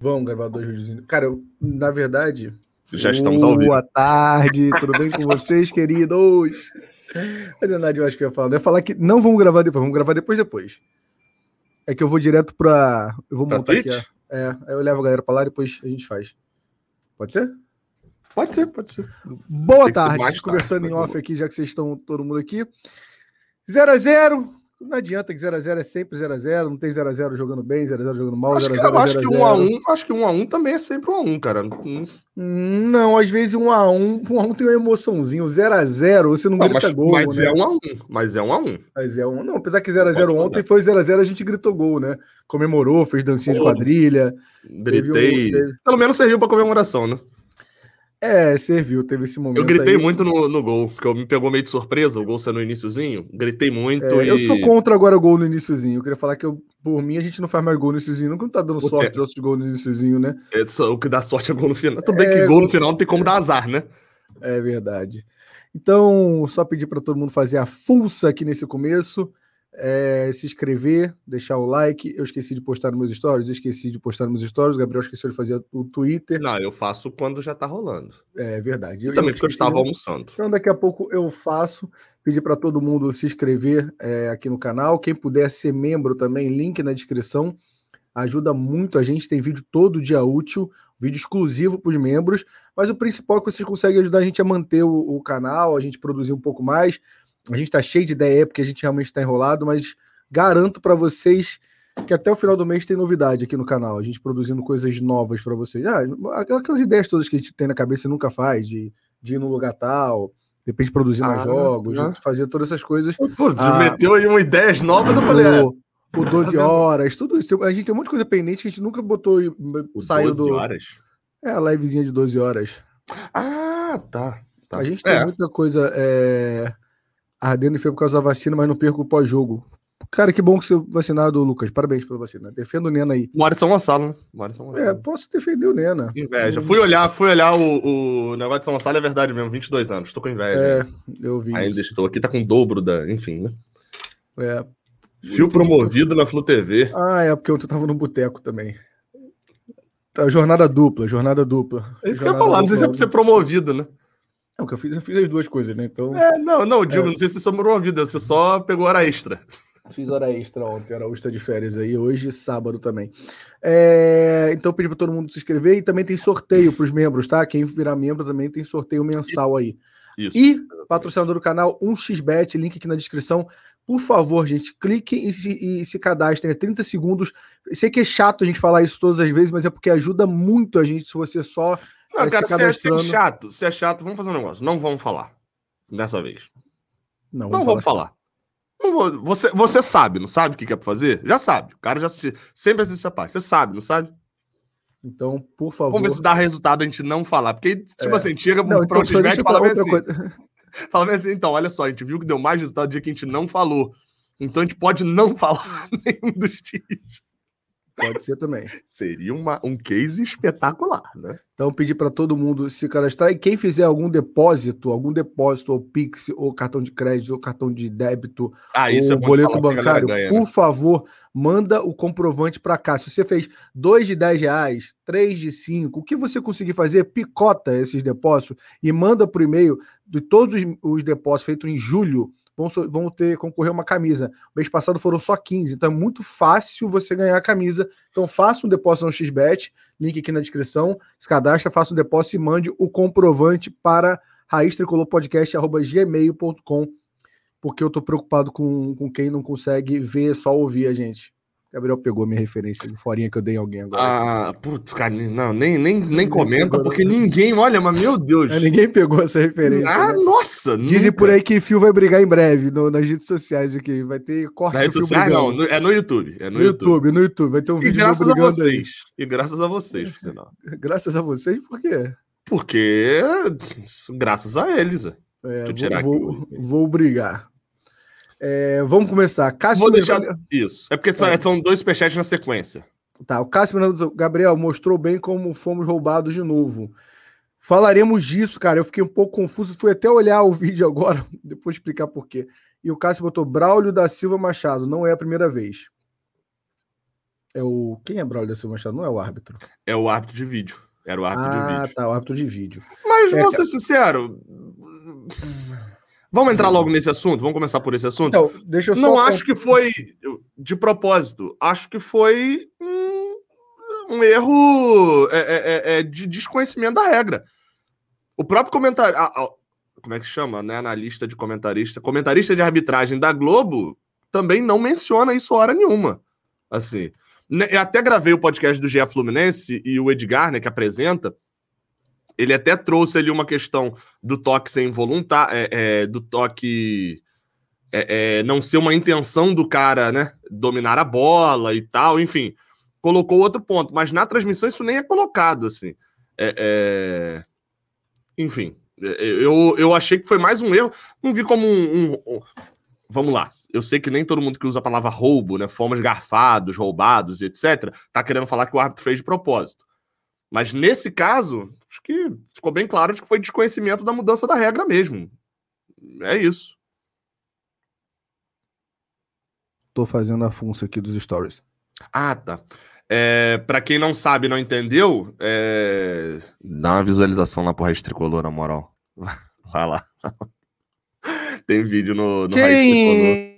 Vamos gravar dois vídeos. Cara, eu, na verdade. Já estamos ao vivo. Boa tarde, tudo bem com vocês, queridos? A verdade, eu acho que eu ia falar. Eu ia falar que não vamos gravar depois, vamos gravar depois depois. É que eu vou direto pra. Eu vou Pra montar aqui. Twitch? ó. É, aí eu levo a galera pra lá e depois a gente faz. Pode ser? Pode ser, pode ser. Boa Tem que ser tarde, conversando tarde, em off aqui, já que vocês estão todo mundo aqui. 0x0. Não adianta que 0x0 é sempre 0x0. Não tem 0x0 jogando bem, 0x0 jogando mal, Acho que, 0x0 eu acho que 0x0. um a um, acho que um a um também é sempre um a um, cara. Não, às vezes um a um, um a um tem uma emoçãozinho, 0 a 0 você não Não, grita mas, gol, mas né? é um a um. Mas é um a um. Mas é um, não, apesar que 0 a 0 Pode ontem mandar. foi 0 a 0 a gente gritou gol, né? Comemorou, fez dancinha de Pô, quadrilha. Teve Gritei. um- Pelo menos serviu pra comemoração, né? É, serviu, teve esse momento Eu gritei aí. muito no, no gol, porque eu me pegou meio de surpresa, o gol saiu no iniciozinho. Gritei muito É, e. Eu sou contra agora o gol no iníciozinho. Eu queria falar que eu, por mim a gente não faz mais gol no iníciozinho, nunca não tá dando sorte quê? de outros gols no iníciozinho, né? É só- o que dá sorte é gol no final. Bem É, que gol gol- no final não tem como dar azar, né? É verdade. Então, só pedir para todo mundo fazer a fuça aqui nesse começo, é, se inscrever, deixar o like. Eu esqueci de postar nos meus stories, esqueci de postar nos meus stories. O Gabriel esqueceu de fazer o Twitter. Não, eu faço quando já tá rolando. É verdade. E também porque eu estava almoçando. Então, daqui a pouco eu faço. Pedir para todo mundo se inscrever é, aqui no canal. Quem puder ser membro também, link na descrição. Ajuda muito a gente. Tem vídeo todo dia útil, vídeo exclusivo para os membros. Mas o principal é que vocês conseguem ajudar a gente a manter o, o canal, a gente produzir um pouco mais. A gente está cheio de ideia porque a gente realmente está enrolado, mas garanto para vocês que até o final do mês tem novidade aqui no canal. A gente produzindo coisas novas para vocês. Ah, aquelas ideias todas que a gente tem na cabeça e nunca faz, de, de ir no lugar tal, de repente produzir mais Ah, jogos, tá. de fazer todas essas coisas. Pô, Ah. meteu aí uma ideias novas, eu falei, é, o, o 12 horas, tudo isso. A gente tem um monte de coisa pendente que a gente nunca botou e o saiu 12 do. horas. É, a livezinha de 12 horas. Ah, tá. tá. A gente tem É, muita coisa é, ardendo e feio por causa da vacina, mas não perco o pós-jogo. Cara, que bom que você é vacinado, Lucas. Parabéns pela vacina. Defenda o Nena aí. Mora em São Gonçalo, né? Mora em São É, Gonçalo. posso defender o Nena. Inveja. Fui olhar, fui olhar o, o negócio de São Gonçalo, é verdade mesmo, 22 anos. Tô com inveja. É, eu vi Ainda isso. estou aqui, tá com o dobro da. Enfim, né? É. Fio promovido na Flu TV. Ah, é porque ontem eu tava no boteco também. Tá, jornada dupla, jornada dupla. É isso que eu ia Jornada falar, não sei se é pra ser promovido, né? É, o que eu fiz, eu fiz as duas coisas, né? Então, É, não, não, digo, não sei se é promovido, você só pegou hora extra. fiz hora extra ontem, hora extra de férias aí, hoje sábado também. É, então, pedi para todo mundo se inscrever e também tem sorteio para os membros, tá? Quem virar membro também tem sorteio mensal aí. Isso. E patrocinador do canal 1xBet, link aqui na descrição. Por favor, gente, cliquem e se, e se cadastrem. É 30 segundos. Sei que é chato a gente falar isso todas as vezes, mas é porque ajuda muito a gente se você só. Não, cara, se se é, se é chato, se é chato, vamos fazer um negócio. Não vamos falar. Dessa vez. Não, Não vamos falar. Não vou- você, você sabe, não sabe o que quer fazer? Já sabe. O cara já assistiu. Sempre assiste essa parte. Você sabe, não sabe? Então, por favor. Vamos ver se dá resultado a gente não falar. Porque, tipo É. assim, chega Não, pra então, um só deixa Xbet e fala falar bem assim. coisa. Fala bem assim, então, olha só, a gente viu que deu mais resultado no dia que a gente não falou. Então a gente pode não falar nenhum dos dias. Pode ser também. Seria uma, um case espetacular, né? Então, pedir para todo mundo se cadastrar. E quem fizer algum depósito, algum depósito, ou Pix, ou cartão de crédito, ou cartão de débito, Ah, isso o é boleto falar, bancário, ganha, né? por favor, manda o comprovante para cá. Se você fez dois de 10 reais, três de 5, o que você conseguir fazer, picota esses depósitos e manda por e-mail de todos os, os depósitos feitos em julho. Vão, ter concorrer uma camisa. Mês passado foram só 15, então é muito fácil você ganhar a camisa. Então faça um depósito no XBET, link aqui na descrição, se cadastra, faça um depósito e mande o comprovante para raiztricolorpodcast.gmail.com porque eu tô preocupado com, com quem não consegue ver, só ouvir a gente. Gabriel pegou minha referência de forinha que eu dei em alguém agora. Ah, putz, cara, não, nem, nem, nem comenta, pegou, porque não. ninguém, olha, mas meu Deus. É, ninguém pegou essa referência. Ah, né? nossa! Dizem nunca. por aí que Fio vai brigar em breve no- nas redes sociais aqui. Vai ter corte Na do rede Fio social, não, brigando. no- é no YouTube. É no, No YouTube. YouTube, no YouTube. Vai ter um E vídeo meu graças a brigando aí. vocês. E graças a vocês, por sinal. Graças a vocês, por quê? Porque. Graças a eles. é. É, vou, vou, vou brigar. É, vamos começar. Cássio Vou deixar. Isso. É porque são, É. são dois superchats na sequência. Tá, o Cássio Gabriel mostrou bem como fomos roubados de novo. Falaremos disso, cara. Eu fiquei um pouco confuso. Fui até olhar o vídeo agora, depois explicar por quê. E o Cássio botou Braulio da Silva Machado. Não é a primeira vez. É o. Quem é Braulio da Silva Machado? Não é o árbitro. É o árbitro de vídeo. Era o árbitro ah, de vídeo. tá, o árbitro de vídeo. Mas É, vou ser sincero. Vamos entrar logo nesse assunto? Vamos começar por esse assunto? Então, deixa eu só. Não acho que foi de propósito. Acho que foi um, um erro é, é, é, é, de desconhecimento da regra. O próprio comentário. a- a- como é que chama, né? Analista de comentarista. Comentarista de arbitragem da Globo também não menciona isso hora nenhuma. Assim. Né, Eu até gravei o podcast do GE Fluminense e o Edgar, né, que apresenta, ele até trouxe ali uma questão do toque ser involuntário, é, é, do toque é, é, não ser uma intenção do cara, né, dominar a bola e tal, enfim, colocou outro ponto, mas na transmissão isso nem é colocado, assim. É, é, Enfim, eu, eu achei que foi mais um erro, não vi como um, um- um- Vamos lá, eu sei que nem todo mundo que usa a palavra roubo, né, fomos garfados, roubados, etc., tá querendo falar que o árbitro fez de propósito. Mas nesse caso, acho que ficou bem claro de que foi desconhecimento da mudança da regra mesmo. É isso. Tô fazendo a função aqui dos stories. Ah, tá. É, para quem não sabe, não entendeu, é... dá uma visualização lá pro Raiz Tricolor, na moral. Vai lá. Tem vídeo no, no. Quem...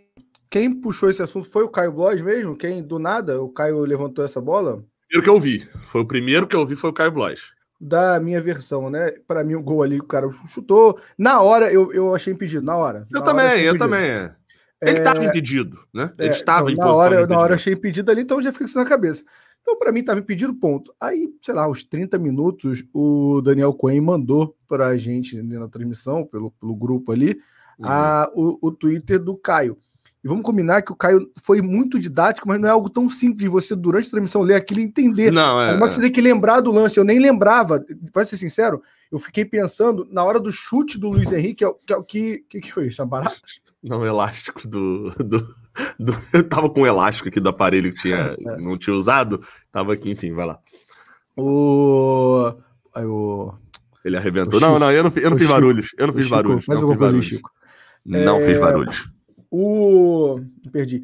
Quem puxou esse assunto foi o Caio Blois mesmo? Quem, do nada, o Caio levantou essa bola? Primeiro que eu vi. Foi o primeiro que eu vi, foi o Caio Blois. Da minha versão, né? Para mim, o gol ali, o cara chutou. Na hora, eu, eu achei impedido, na hora. Eu Na também, hora eu impedido. também. é. Ele estava impedido, né? Ele É, estava não, na hora, na hora eu achei impedido ali, então já fica isso na cabeça. Então, para mim, estava impedido, ponto. Aí, sei lá, aos 30 minutos, o Daniel Cohen mandou para a gente né, na transmissão, pelo, pelo grupo ali, Uhum. a, o, o Twitter do Caio. E vamos combinar que o Caio foi muito didático, mas não é algo tão simples de você, durante a transmissão, ler aquilo e entender. Não, é. Mas você tem que lembrar do lance. Eu nem lembrava. Vai ser sincero, eu fiquei pensando na hora do chute do Luiz Henrique, que é o que, é que, que, que foi isso? Uma barata? Não, o elástico do, do, do- Eu tava com o elástico aqui do aparelho que tinha, É. não tinha usado. Tava aqui, enfim, vai lá. O. Aí o. Ele arrebentou. O não, não, eu não, eu não O fiz Chico. barulhos. Eu não fiz Chico, barulhos. Faz não fiz coisa, barulhos. Chico. Não É, fiz barulhos. O. Perdi.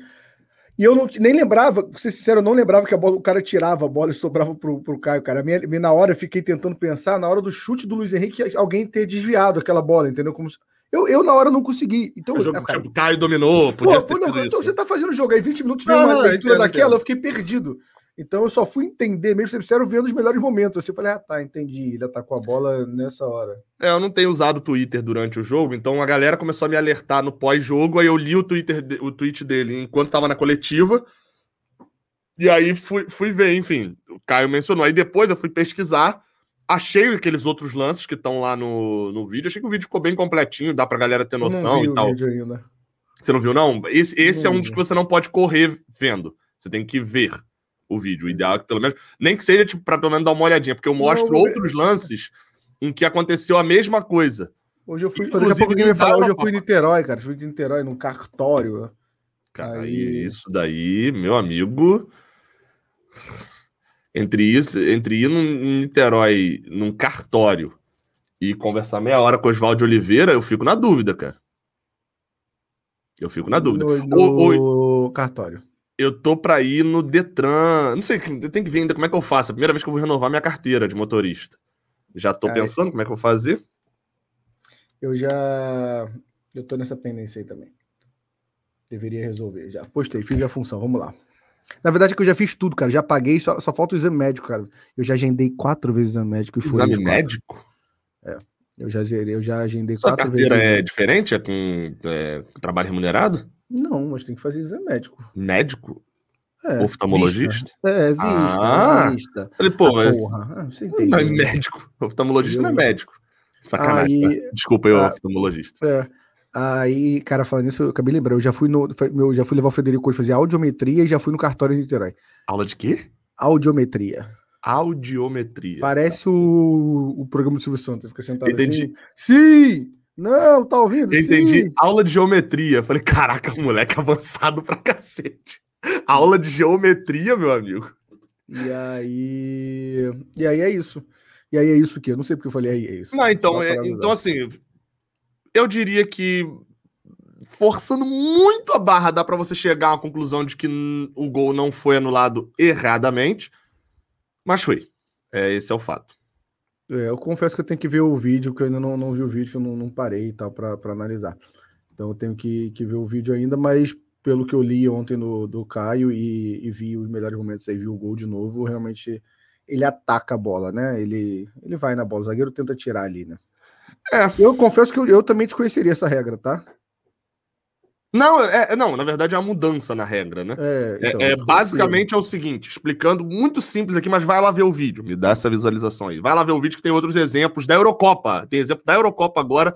E eu não, nem lembrava, pra ser sincero, eu não lembrava que a bola, o cara tirava a bola e sobrava pro, pro Caio, cara. Minha, minha- na hora eu fiquei tentando pensar, na hora do chute do Luiz Henrique, alguém ter desviado aquela bola, entendeu? Como eu, eu, na hora, não consegui. Então, O jogo, ah, cara, tipo, Caio dominou, Pô, podia ter pô, não, sido então isso. você tá fazendo o jogo aí, 20 minutos, Não, uma não, leitura daquela, eu fiquei perdido. Então eu só fui entender, mesmo ser sincero, vendo os melhores momentos. Assim, eu falei, ah, tá, entendi. Ele atacou a bola nessa hora. É, eu não tenho usado o Twitter durante o jogo, então a galera começou a me alertar no pós-jogo, aí eu li o, Twitter, o tweet dele enquanto tava na coletiva, e aí fui, fui ver, enfim, o Caio mencionou. Aí depois eu fui pesquisar, achei aqueles outros lances que estão lá no, no vídeo, achei que o vídeo ficou bem completinho, dá pra galera ter noção vi e o tal. vídeo ainda. Você não viu, não? Esse, esse é Não um dos vi. que você não pode correr vendo. Você tem que ver o vídeo. O ideal é que pelo menos. Nem que seja, tipo, pra pelo menos dar uma olhadinha, porque eu mostro Não, eu- outros lances em que aconteceu a mesma coisa. Hoje eu fui. Inclusive, daqui a pouco no falar, hoje eu fui em. Niterói, cara. Fui em Niterói num cartório. Cara, Aí- isso daí, meu amigo. Entre isso, entre ir num, Niterói num cartório e conversar meia hora com o Oswaldo Oliveira, eu fico na dúvida, cara. Eu fico na dúvida. No, Ou- no cartório. Eu tô pra ir no Detran. Não sei, tenho que ver ainda como é que eu faço. É a primeira vez que eu vou renovar minha carteira de motorista. Já tô Cara, pensando como é que eu vou fazer. Eu já. Eu tô nessa pendência aí também. Deveria resolver. Já postei, fiz a função. Vamos lá. Na verdade, é que eu já fiz tudo, cara. Já paguei, só, só falta o exame médico, cara. Eu já agendei quatro vezes o exame médico e fui. Exame médico? Eu já zerei, eu já agendei Sua quatro carteira vezes. o é diferente? É com é, com trabalho remunerado? Não, mas tem que fazer exame médico. Médico? É, Oftalmologista? vista. É, vista. Ah, vista. Falei, pô, Ah, porra. Ah, você não é médico. Oftalmologista não é médico. Sacanagem. Aí- tá? Desculpa eu, Ah. oftalmologista. É. Aí, cara, falando isso, eu acabei de lembrar. Eu já fui no. Eu já fui levar o Federico hoje fazer audiometria e já fui no cartório de Niterói. Aula de quê? Audiometria. Audiometria. Parece o, o programa do Silvio Santos. Fica sentado Entendi. assim. Sim! Não, tá ouvindo? Eu entendi. Sim! Aula de geometria. Falei, caraca, moleque avançado pra cacete. Aula de geometria, meu amigo. E aí. E aí é isso. E aí é isso que eu não sei porque eu falei aí é isso. Não, então, é- então assim, eu diria que forçando muito a barra, dá para você chegar à conclusão de que o gol não foi anulado erradamente, mas foi. É, esse é o fato. É, eu confesso que eu tenho que ver o vídeo, porque eu ainda não, não vi o vídeo, que eu não, não parei e tal para analisar. Então eu tenho que, que ver o vídeo ainda, mas pelo que eu li ontem no, do Caio e, e vi os melhores momentos aí, vi o gol de novo, realmente ele ataca a bola, né? Ele, ele vai na bola, o zagueiro tenta tirar ali, né? É. Eu confesso que eu, eu também desconheceria essa regra, tá? Não, é, é, não, na verdade é uma mudança na regra, né? É, é então, é, é basicamente é o seguinte, explicando muito simples aqui, mas vai lá ver o vídeo, me dá essa visualização aí. Vai lá ver o vídeo que tem outros exemplos da Eurocopa. Tem exemplo da Eurocopa agora,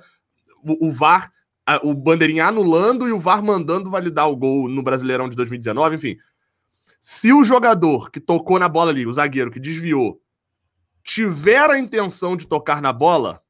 o, o VAR, a, o bandeirinha anulando e o VAR mandando validar o gol no Brasileirão de 2019, enfim. Se o jogador que tocou na bola ali, o zagueiro que desviou, tiver a intenção de tocar na bola,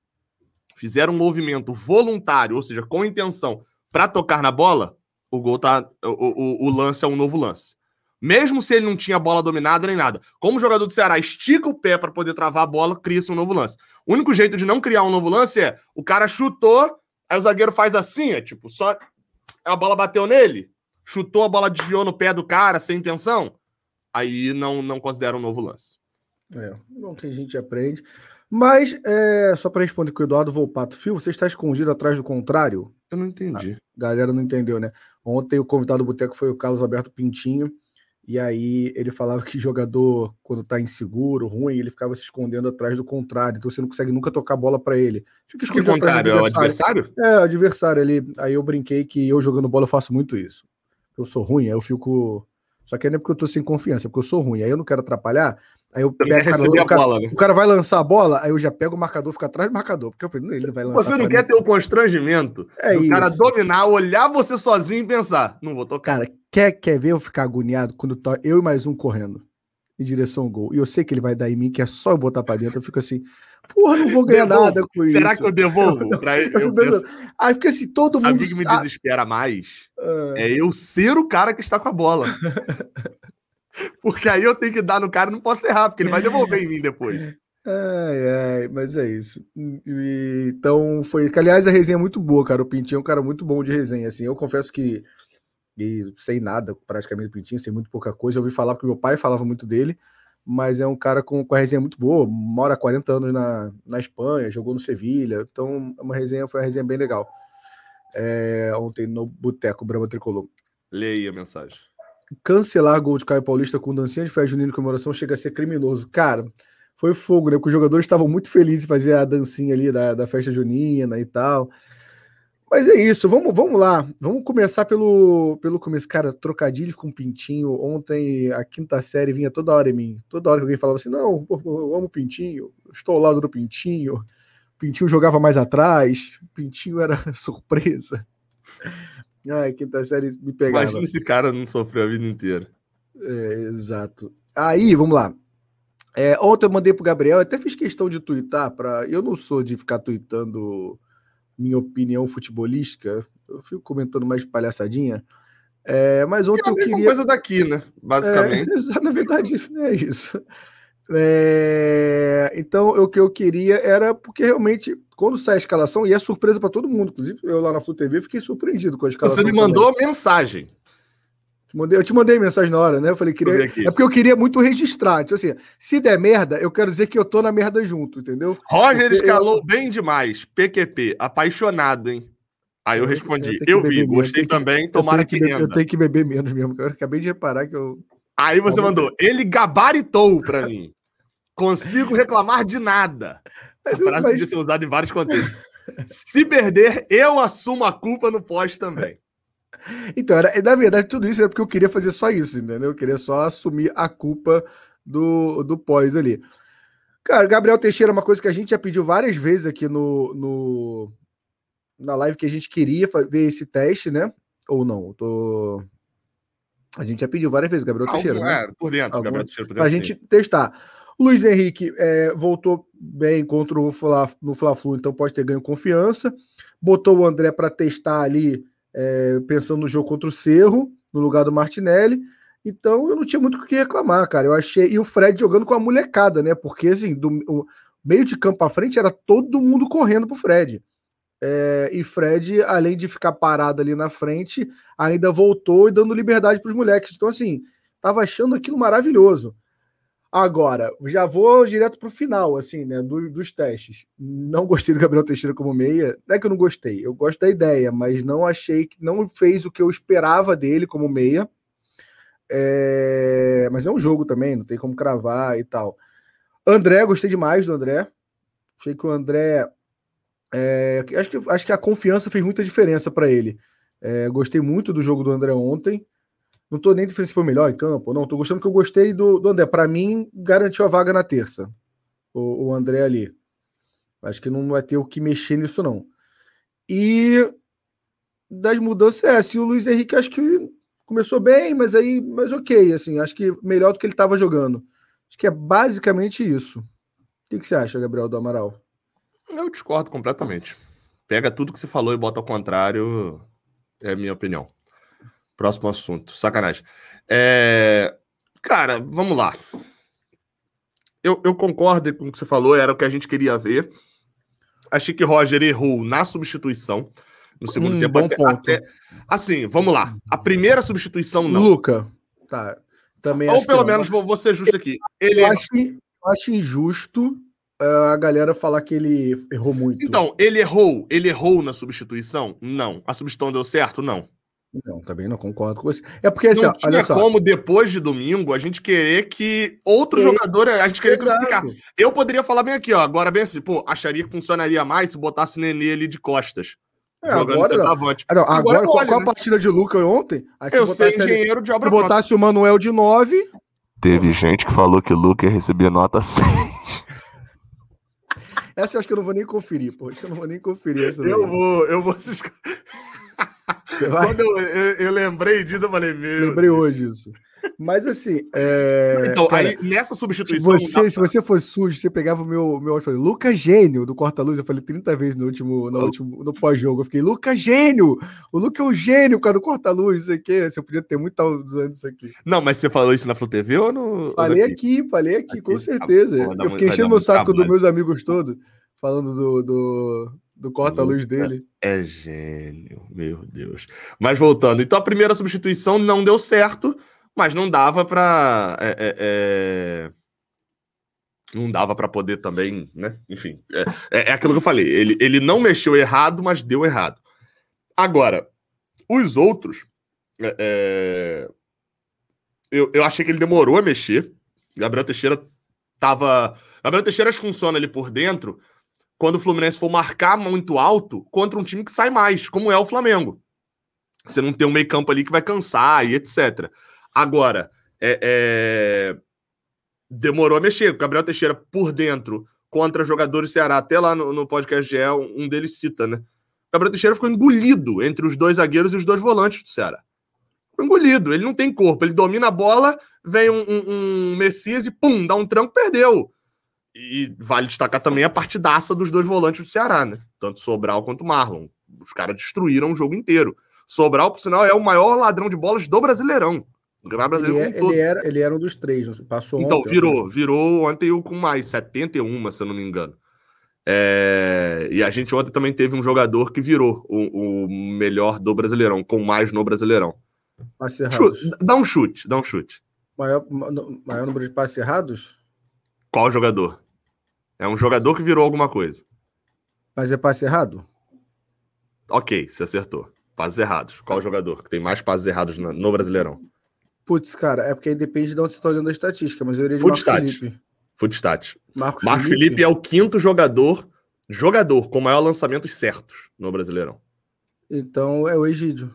fizer um movimento voluntário, ou seja, com intenção para tocar na bola, o gol tá. O, o, o, lance é um novo lance. Mesmo se ele não tinha bola dominada nem nada. Como o jogador do Ceará estica o pé para poder travar a bola, cria-se um novo lance. O único jeito de não criar um novo lance é o cara chutou, aí o zagueiro faz assim, é tipo, só a bola bateu nele, chutou, a bola desviou no pé do cara sem intenção. Aí não, não considera um novo lance. É, bom que a gente aprende. Mas, é, só para responder com o Eduardo Volpato, Fio, você está escondido atrás do contrário? Eu não entendi. A galera não entendeu, né? Ontem o convidado do Boteco foi o Carlos Alberto Pintinho, e aí ele falava que jogador, quando tá inseguro, ruim, ele ficava se escondendo atrás do contrário, então você não consegue nunca tocar a bola para ele. Fica escondido que contrário? É o adversário? É, o adversário ali. Aí eu brinquei que eu jogando bola eu faço muito isso. Eu sou ruim, aí eu fico. Só que não é porque eu tô sem confiança, é porque eu sou ruim. Aí eu não quero atrapalhar, Aí eu pego, cara, o, cara, bola, né? o cara vai lançar a bola, aí eu já pego o marcador, fica atrás do marcador, porque eu falei, ele vai lançar. Você não quer ter o constrangimento é do cara dominar, olhar você sozinho e pensar, não vou tocar. Cara, quer, quer ver eu ficar agoniado quando tô eu e mais um correndo em direção ao gol? E eu sei que ele vai dar em mim, que é só eu botar pra dentro, eu fico assim, porra, não vou ganhar devolvo. nada com Será isso. Será que eu devolvo? Pra ele? Eu penso... Aí fica assim, todo Sabe mundo... Sabe o que me desespera mais? Ah. É eu ser o cara que está com a bola. Porque aí eu tenho que dar no cara e não posso errar, porque ele vai devolver em mim depois. Ai, ai, mas é isso. E, então foi. Que, aliás, a resenha é muito boa, cara. O Pintinho é um cara muito bom de resenha. Assim, eu confesso que e sei nada praticamente do Pintinho, sei muito pouca coisa. Eu ouvi falar porque meu pai falava muito dele, mas é um cara com, com a resenha muito boa. Mora há 40 anos na, na Espanha, jogou no Sevilha. Então, uma resenha foi uma resenha bem legal. É, ontem no Boteco Brama Tricolor. Leia a mensagem cancelar gol de Caio Paulista com dancinha de festa junina e comemoração chega a ser criminoso. Cara, foi fogo, né? Porque os jogadores estavam muito felizes em fazer a dancinha ali da, da festa junina e tal. Mas é isso, vamos, vamos lá. Vamos começar pelo, pelo começo. Cara, trocadilhos com Pintinho. Ontem a quinta série vinha toda hora em mim. Toda hora que alguém falava assim: não, eu amo Pintinho, estou ao lado do Pintinho. Pintinho jogava mais atrás, Pintinho era surpresa. Ai, quinta série me pegava. Imagina esse cara não sofreu a vida inteira. É, exato. Aí, vamos lá. É, ontem eu mandei pro Gabriel, até fiz questão de twittar para. Eu não sou de ficar tweetando minha opinião futebolística, eu fico comentando mais palhaçadinha. É, mas ontem eu queria. coisa daqui, né? Basicamente. É, na verdade, é isso. É, então, o que eu queria era porque realmente, quando sai a escalação, e é surpresa para todo mundo, inclusive eu lá na Flu TV fiquei surpreendido com a escalação. Você me mandou também. mensagem. Eu te mandei mensagem na hora, né? Eu falei, queria... é porque eu queria muito registrar. Tipo assim, se der merda, eu quero dizer que eu tô na merda junto, entendeu? Roger porque escalou eu... bem demais. PQP, apaixonado, hein? Aí eu respondi, eu, eu vi, gostei também, que, tomara que, que Eu tenho que beber menos mesmo, eu acabei de reparar que eu Aí você mandou, ele gabaritou para mim. Consigo reclamar de nada. A frase podia ser usada em vários contextos. Se perder, eu assumo a culpa no pós também. Então, era, na verdade, tudo isso era porque eu queria fazer só isso, entendeu? Eu queria só assumir a culpa do, do pós ali. Cara, Gabriel Teixeira, uma coisa que a gente já pediu várias vezes aqui no, no na live que a gente queria ver esse teste, né? Ou não? Tô a gente já pediu várias vezes, Gabriel Algum, Teixeira. Né? É, por dentro, Algum, Gabriel Teixeira. Para a gente testar. Luiz Henrique é, voltou bem contra o Fla, no Fla-Flu, então pode ter ganho confiança. Botou o André para testar ali, é, pensando no jogo contra o Cerro, no lugar do Martinelli. Então eu não tinha muito o que reclamar, cara. Eu achei. E o Fred jogando com a molecada, né? Porque assim, do o meio de campo à frente era todo mundo correndo pro Fred. É, e Fred, além de ficar parado ali na frente, ainda voltou e dando liberdade para os moleques. Então, assim, tava achando aquilo maravilhoso. Agora, já vou direto para o final, assim, né, do, dos testes. Não gostei do Gabriel Teixeira como meia. Não é que eu não gostei, eu gosto da ideia, mas não achei que não fez o que eu esperava dele como meia. É... Mas é um jogo também, não tem como cravar e tal. André, gostei demais do André. Achei que o André é, acho, que, acho que a confiança fez muita diferença para ele. É, gostei muito do jogo do André ontem. Não estou nem se foi melhor em campo. Não, estou gostando que eu gostei do, do André. Para mim, garantiu a vaga na terça. O, o, André ali. Acho que não vai ter o que mexer nisso, não. E das mudanças, é, assim, o Luiz Henrique acho que começou bem, mas aí, mas ok, assim, acho que melhor do que ele estava jogando. Acho que é basicamente isso. O que, que você acha, Gabriel do Amaral? Eu discordo completamente. Pega tudo que você falou e bota ao contrário, é a minha opinião. Próximo assunto. Sacanagem. É... Cara, vamos lá. Eu, eu concordo com o que você falou, era o que a gente queria ver. Achei que Roger errou na substituição no segundo hum, tempo. Bom até, ponto. Até... Assim, vamos lá. A primeira substituição não. Luca. Tá. Também Ou pelo menos vou, vou ser justo aqui. Ele eu acho, eu acho injusto a galera falar que ele errou muito. Então, ele errou, ele errou na substituição? Não. A substituição deu certo? Não. Não, também não concordo com você. É porque assim, não olha só. como depois de domingo a gente querer que outro e... jogador, a gente querer que explicar. Eu poderia falar bem aqui, ó, agora bem assim, pô, acharia que funcionaria mais se botasse Nenê ali de costas. É, agora, não. Ah, não, agora, agora qual, qual a né? partida de Luca ontem? Aí, eu sei engenheiro de obra Se botasse o Manuel de 9... Teve gente que falou que o Luca ia receber nota 6. Essa eu acho que eu não vou nem conferir, pô. Acho que eu não vou nem conferir essa. Eu vou, eu vou. Quando eu, eu, eu, lembrei disso, eu falei, meu. Lembrei hoje isso. Mas assim. É... Então, cara, aí nessa substituição. Se você, se você fosse sujo, você pegava o meu, meu áudio e falei, Lucas Gênio do Corta-Luz. Eu falei 30 vezes no último, no, último, no pós-jogo. Eu fiquei, Lucas Gênio! O Lucas é o gênio, cara do Corta-Luz, não sei o quê. Você podia ter muito usando isso aqui. Não, mas você falou isso na Flu TV ou no. Falei aqui, falei aqui, aqui, com certeza. Tá, eu fiquei enchendo meu saco dos meus amigos todos, falando do, do do corta-luz dele. É gênio, meu Deus. Mas voltando, então a primeira substituição não deu certo mas não dava para. É, é, é... Não dava para poder também, né? Enfim, é, é, é, aquilo que eu falei. Ele, ele não mexeu errado, mas deu errado. Agora, os outros. É, eu, eu achei que ele demorou a mexer. Gabriel Teixeira tava. Gabriel Teixeira funciona ali por dentro quando o Fluminense for marcar muito alto contra um time que sai mais, como é o Flamengo. Você não tem um meio campo ali que vai cansar e etc. Agora, é, é... demorou a mexer. O Gabriel Teixeira por dentro contra jogadores do Ceará, até lá no, no podcast GE, um deles cita, né? O Gabriel Teixeira ficou engolido entre os dois zagueiros e os dois volantes do Ceará. Ficou engolido, ele não tem corpo, ele domina a bola, vem um, um, um Messias e pum, dá um tranco, perdeu. E vale destacar também a partidaça dos dois volantes do Ceará, né? Tanto Sobral quanto Marlon. Os caras destruíram o jogo inteiro. Sobral, por sinal, é o maior ladrão de bolas do Brasileirão. O Campeonato Brasileiro ele, é, ele, era, ele era um dos três, passou Então, ontem, virou, virou ontem com mais 71, se eu não me engano. É, e a gente ontem também teve um jogador que virou o, o melhor do Brasileirão, com mais no Brasileirão. Chute, dá um chute, dá um chute. Maior, maior número de passes errados? Qual jogador? É um jogador que virou alguma coisa. Mas é passe errado? Ok, você acertou. Passes errados. Qual jogador que tem mais passes errados no Brasileirão? Putz, cara, é porque aí depende de onde você está olhando a estatística, mas eu iria de Marcos Felipe. Footstat. Marcos, Marcos Felipe. Felipe é o quinto jogador, jogador com maior lançamentos certos no Brasileirão. Então é o Egídio.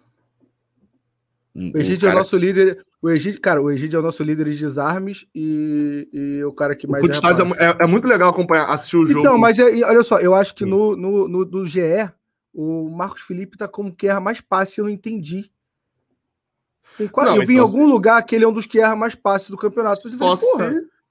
Hum, o Egídio cara... é o nosso líder. O Egídio, cara, o Egídio é o nosso líder de desarmes e, e o cara que mais. O é, é, é, muito legal acompanhar, assistir o então, jogo. Então, mas é, olha só, eu acho que no, no, no, no GE, o Marcos Felipe tá como que erra mais passe, eu não entendi. Quase, não, eu vi então, em algum se... lugar que ele é um dos que erra mais passes do campeonato. Você Só se...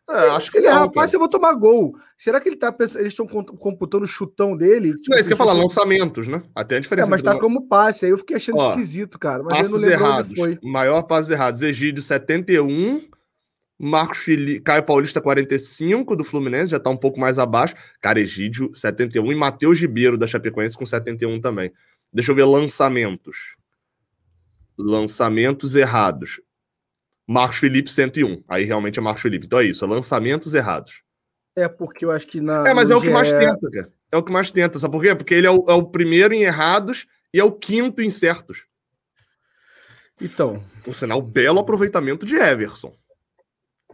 É, acho que ele erra passe, eu vou tomar gol. Será que ele tá pensando, eles estão computando o chutão dele? Tipo, não, é isso que eu falar, lançamentos, né? Até a diferença. É, mas tá como passe, aí eu fiquei achando Ó, esquisito, cara. Mas passes errados, maior passes errados, Egídio 71, Marcos Felipe, Caio Paulista 45 do Fluminense, já tá um pouco mais abaixo. Cara, Egídio 71 e Matheus Ribeiro da Chapecoense com 71 também. Deixa eu ver lançamentos. Lançamentos errados. Marcos Felipe 101. Aí realmente é Marcos Felipe. Então é isso, é lançamentos errados. É porque eu acho que na É, mas é o que mais tenta, cara. É o que mais tenta, sabe por quê? Porque ele é o, é o primeiro em errados e é o quinto em certos. Então, Por sinal, belo aproveitamento de Everson.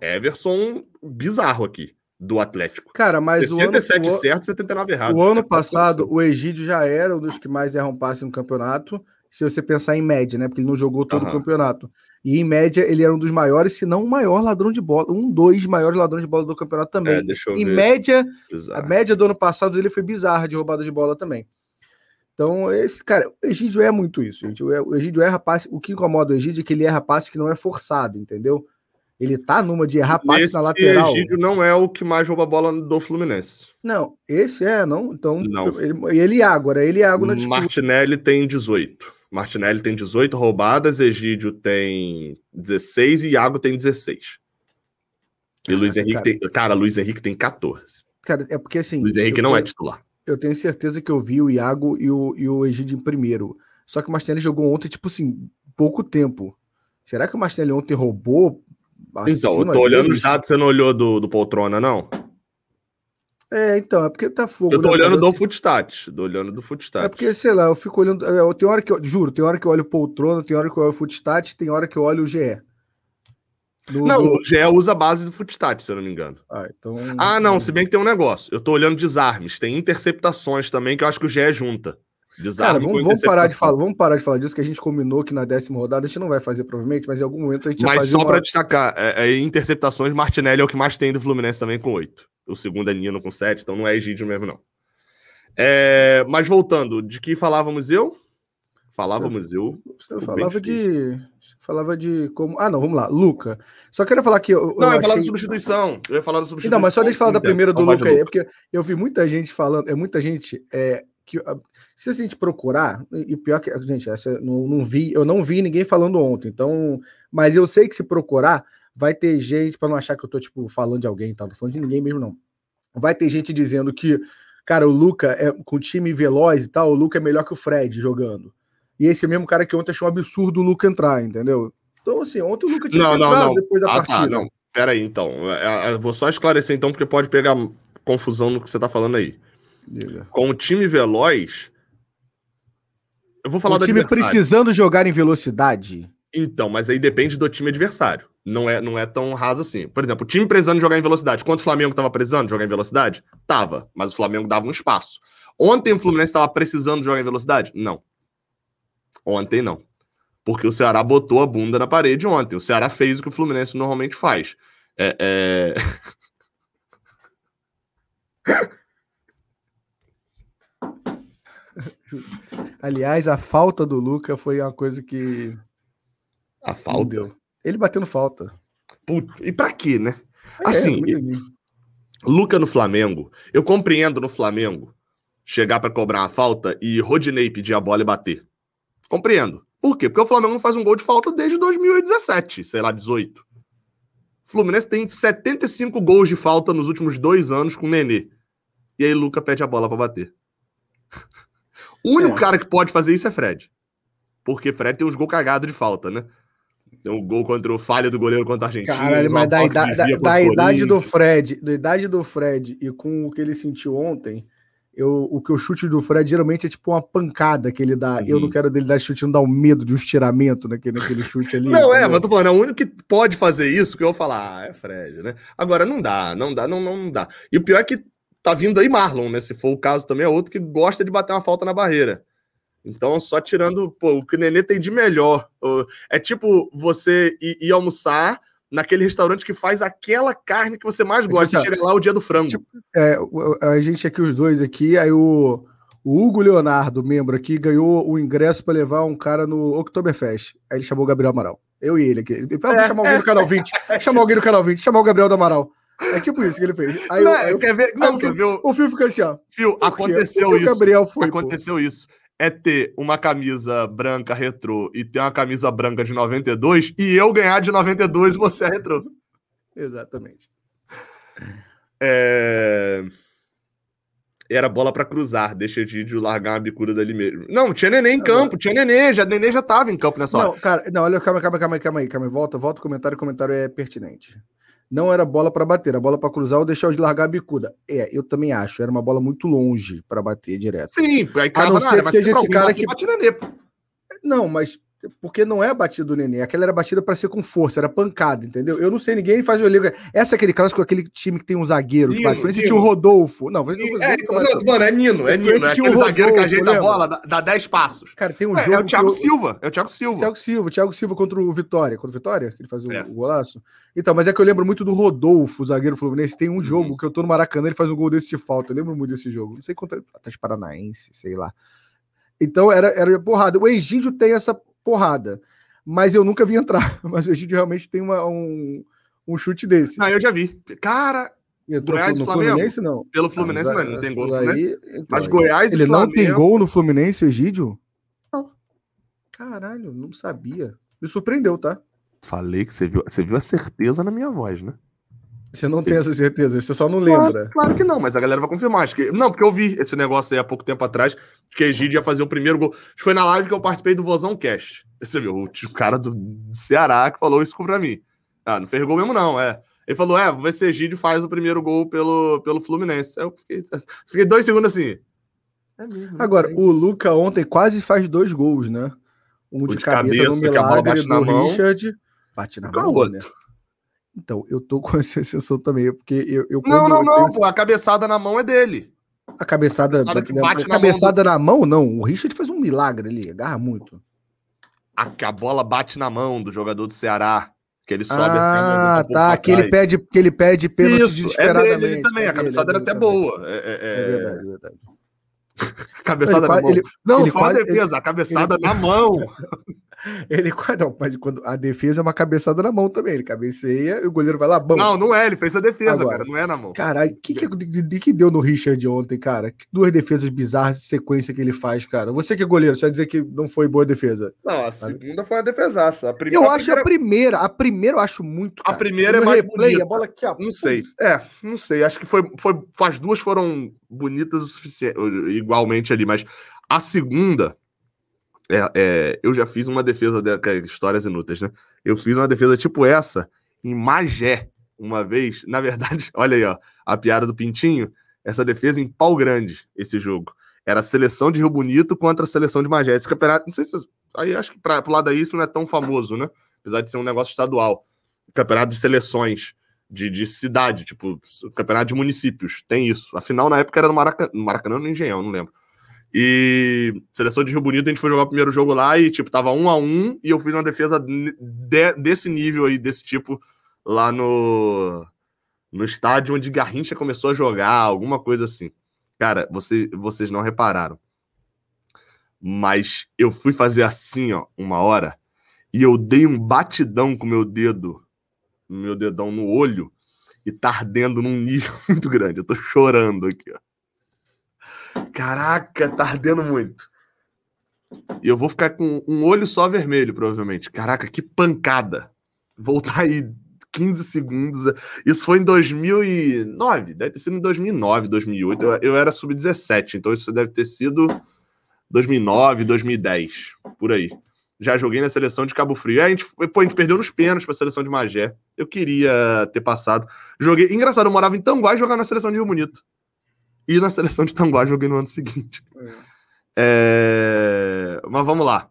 Everson bizarro aqui, do Atlético. cara, mas o ano, 67 o, certo, 79 errado. o ano É passado, o Egídio já era um dos que mais erram passe no campeonato. Se você pensar em média, né? Porque ele não jogou todo o Aham. campeonato. E em média, ele era um dos maiores, se não o maior ladrão de bola. Um, dois maiores ladrões de bola do campeonato também. É, deixa eu em ver. média, a bizarro. média do ano passado dele foi bizarra de roubada de bola também. Então, esse cara, o Egídio é muito isso, gente. O Egídio erra passe. O que incomoda o Egídio é que ele erra passe que não é forçado, entendeu? Ele tá numa de errar passe Esse na lateral. Egídio não é o que mais rouba bola do Fluminense. Não, esse é, não. Então, Não. ele, ele e era ele e Iago na disputa. Martinelli tem 18. Martinelli tem 18 roubadas, Egídio tem 16 e Iago tem 16. E Luiz Caraca, Henrique tem. Cara, Luiz Henrique tem 14. Cara, é porque assim. Luiz Henrique eu não é titular. Eu tenho certeza que eu vi o Iago e o, e o Egídio em primeiro. Só que o Martinelli jogou ontem, tipo assim, pouco tempo. Será que o Martinelli ontem roubou? Então, eu tô olhando os dados, você não olhou do, do Poltrona, não? É, então, é porque tá fogo. Eu tô né, olhando cara? do Footstat. Tô olhando do É Footstat. porque, sei lá, eu fico olhando. é, Tem hora que eu. Juro, tem hora que eu olho o Poltrona, tem hora que eu olho o Footstat, tem hora que eu olho o GE. Do- Não, do- o GE usa a base do Footstat, se eu não me engano. Ah, então... Ah, não, se bem que tem um negócio. Eu tô olhando desarmes. Tem interceptações também, que eu acho que o GE junta. Cara, vamos, vamos parar de falar, vamos parar de falar disso, que a gente combinou que na décima rodada a gente não vai fazer, provavelmente, mas em algum momento a gente vai Mas só uma... pra destacar, é, é, interceptações, Martinelli é o que mais tem do Fluminense também com oito. O segundo é Nino com sete, então não é Egídio mesmo, não. É, mas voltando, de que falávamos eu? Falávamos eu. Eu falava de. Falava de como. Ah, não, vamos lá. Luca. Só quero falar que. Eu, Não, eu ia falar da substituição. Eu ia falar da substituição. Não, mas só deixa eu falar da primeira do de Luca aí, é porque eu vi muita gente falando, é muita gente é, que ah, se a gente procurar, e pior que, gente, essa eu não, não vi, eu não vi ninguém falando ontem, então, mas eu sei que se procurar, vai ter gente, para não achar que eu tô, tipo, falando de alguém, tá? Não tô falando de ninguém mesmo, não. Vai ter gente dizendo que, cara, o Luca, é, com time veloz e tal, o Luca é melhor que o Fred jogando. E esse mesmo cara que ontem achou um absurdo o Luca entrar, entendeu? Então, assim, ontem o Luca tinha Não, não, não. depois da Ah, partida. tá, não. Pera aí, então. É, é, Vou só esclarecer, então, porque pode pegar confusão no que você tá falando aí. Diga. Com o time veloz. Eu vou falar o do time adversário. precisando jogar em velocidade. Então, mas aí depende do time adversário. Não é, não é tão raso assim. Por exemplo, o time precisando jogar em velocidade. Quanto o Flamengo tava precisando jogar em velocidade? Tava, mas o Flamengo dava um espaço. Ontem o Fluminense estava precisando jogar em velocidade? Não. Ontem não. Porque o Ceará botou a bunda na parede ontem. O Ceará fez o que o Fluminense normalmente faz. É, é... Aliás, a falta do Luca foi uma coisa que A falta. deu. Ele batendo falta. E pra quê, né? É, Assim, entendi. Luca no Flamengo, eu compreendo no Flamengo chegar pra cobrar uma falta e Rodinei pedir a bola e bater. Compreendo. Por quê? Porque o Flamengo não faz um gol de falta desde 2017, sei lá, 18. O Fluminense tem 75 gols de falta nos últimos dois anos com o Nenê. E aí Luca pede a bola pra bater. O único É. cara que pode fazer isso é Fred. Porque Fred tem uns gols cagados de falta, né? Tem um gol contra o falha do goleiro contra a Argentina. Caralho, mas da, idade, da, da o idade do. Fred, da idade do Fred e com o que ele sentiu ontem, eu, o que eu chute do Fred geralmente é tipo uma pancada que ele dá. Eu Uhum. não quero dele dar chute, não dá um medo de um estiramento naquele, naquele chute ali. Não, é, entendeu? mas eu tô falando, é o único que pode fazer isso que eu vou falar, ah, é Fred, né? Agora não dá, não dá, não, não dá. E o pior é que tá vindo aí Marlon, né? Se for o caso também, é outro que gosta de bater uma falta na barreira. Então, só tirando pô, o que o Nenê tem de melhor. É tipo você ir, ir almoçar naquele restaurante que faz aquela carne que você mais gosta. Tipo, Chega lá o dia do frango. tipo, É, a gente aqui, os dois aqui, aí o, o Hugo Leonardo, membro aqui, ganhou o ingresso para levar um cara no Oktoberfest. Aí ele chamou o Gabriel Amaral. Eu e ele aqui. Ele falou, É, chamar alguém do canal 20. chamar alguém do canal 20, chamar o Gabriel do Amaral. É tipo isso que ele fez. Aí, não, aí eu- quer ver? Não, aí quer ver? o- o Fio fica assim, ó. Fio, aconteceu isso. Gabriel foi. pô. aconteceu isso. É ter uma camisa branca retrô e ter uma camisa branca de 92 e eu ganhar de 92 e você é retrô. Exatamente. É... Era bola para cruzar, deixa Egídio largar uma bicuda dali mesmo. Não, tinha neném em campo, tinha neném, já, neném já tava em campo nessa não, hora. Cara, não, olha, calma, calma, calma, calma aí, calma aí, volta, volta o comentário, o comentário é pertinente. Não era bola para bater, era bola para cruzar ou deixar de largar a bicuda. É, eu também acho, era uma bola muito longe para bater direto. Sim, aí a não ser que seja esse cara que bate nenê, pô. Não, mas porque não é a batida do Nenê, aquela era batida para ser com força, era pancada, entendeu? Eu não sei, ninguém faz o liga. Essa é aquele clássico, aquele time que tem um zagueiro, Nino, que frente tinha o Rodolfo. Não, é, não, não, mano, é Nino, é Nino, é aquele um zagueiro que ajeita a bola, dá, dá 10 passos. Cara, tem um é, jogo. É o Thiago eu... Silva, é o Thiago Silva. Thiago Silva, Thiago Silva contra o Vitória. Contra o Vitória, que ele faz o, é. o golaço. Então, mas é que eu lembro muito do Rodolfo, zagueiro fluminense. Tem um uhum. jogo que eu tô no Maracanã, ele faz um gol desse de falta. Eu lembro muito desse jogo. Não sei contra Atlético Paranaense, sei lá. Então era, era porrada. O Egídio tem essa porrada mas eu nunca vi entrar. Mas o Egídio realmente tem uma, um, um chute desse. Ah, eu já vi. Cara, Goiás no Flamengo? Fluminense, não. Pelo Fluminense, ah, não, não tem gol no Fluminense. Aí, então, mas Goiás Ele Flamengo... não tem gol no Fluminense, o Egídio? Não. Caralho, não sabia. Me surpreendeu, tá? Falei que você viu, você viu a certeza na minha voz, né? Você não tem essa certeza, você só não lembra. Claro, claro, que não, mas a galera vai confirmar. Acho que, não, porque eu vi esse negócio aí há pouco tempo atrás, que a Egídio ia fazer o primeiro gol. Acho que foi na live que eu participei do Vozão Cast. Você viu, o cara do Ceará que falou isso pra mim. Ah, não fez gol mesmo, não, é. Ele falou: é, vamos ver se Egídio faz o primeiro gol pelo, pelo Fluminense. Eu fiquei, fiquei dois segundos assim. É mesmo, Agora, o Luca ontem quase faz dois gols, né? Um de, de cabeça, cabeça no milagre do Richard. Bate na mão, né? Então, eu tô com essa sensação também, porque eu. eu não, não, não, pô, a cabeçada na mão é dele. A cabeçada. A cabeçada, bate a na, cabeçada mão do... na mão, não. O Richard faz um milagre ali, agarra muito. A, a bola bate na mão do jogador do Ceará. Que ele sobe ah, assim. Ah, tá. Que ele, pede, que ele pede pênalti Isso, é dele ele também. É a cabeçada era até boa. É, é, é... é verdade, é verdade. cabeçada ele, na mão. Ele, não, ele a defesa, a cabeçada na mão. Ele não, mas quando a defesa é uma cabeçada na mão também. Ele cabeceia e o goleiro vai lá, bom. Não, não é, ele fez a defesa, Agora, cara, não é na mão. Caralho, o que, que, que, que deu no Richard ontem, cara? Que duas defesas bizarras de sequência que ele faz, cara. Você que é goleiro, você vai dizer que não foi boa defesa. Não, a segunda foi uma defesaça. A primeira, eu acho a primeira, a primeira eu acho muito. Cara. A primeira é mais replay, bonita. a bola aqui, ó. Não sei. É, não sei. Acho que foi, foi, as duas foram bonitas o suficiente, igualmente ali, mas a segunda é, é, eu já fiz uma defesa de é histórias inúteis, né? Eu fiz uma defesa tipo essa em Magé uma vez. Na verdade, olha aí, ó, a piada do Pintinho. Essa defesa em pau grande, esse jogo. Era a seleção de Rio Bonito contra a seleção de Magé. Esse campeonato, não sei se. Aí acho que para pro lado daí isso não é tão famoso, né? Apesar de ser um negócio estadual. Campeonato de seleções de, de cidade, tipo, campeonato de municípios. Tem isso. Afinal, na época era no Maracanã, no Maracanã no Engenhão, não lembro. E seleção de Rio Bonito, a gente foi jogar o primeiro jogo lá e, tipo, tava um a um e eu fiz uma defesa de, desse nível aí, desse tipo, lá no, no estádio onde Garrincha começou a jogar, alguma coisa assim. Cara, você, vocês não repararam. Mas eu fui fazer assim, ó, uma hora, e eu dei um batidão com meu dedo, meu dedão no olho, e tá ardendo num nível muito grande. Eu tô chorando aqui, ó. Caraca, tá ardendo muito. E eu vou ficar com um olho só vermelho, provavelmente. Caraca, que pancada. Voltar aí 15 segundos. Isso foi em 2009. Deve ter sido em 2009, 2008. Eu, eu era sub-17, então isso deve ter sido 2009, 2010. Por aí. Já joguei na seleção de Cabo Frio. a gente, pô, a gente perdeu nos pênaltis pra seleção de Magé. Eu queria ter passado. Joguei. Engraçado, eu morava em Tanguá e jogava na seleção de Rio Bonito. E na seleção de Tanguá joguei no ano seguinte. É. É... Mas vamos lá.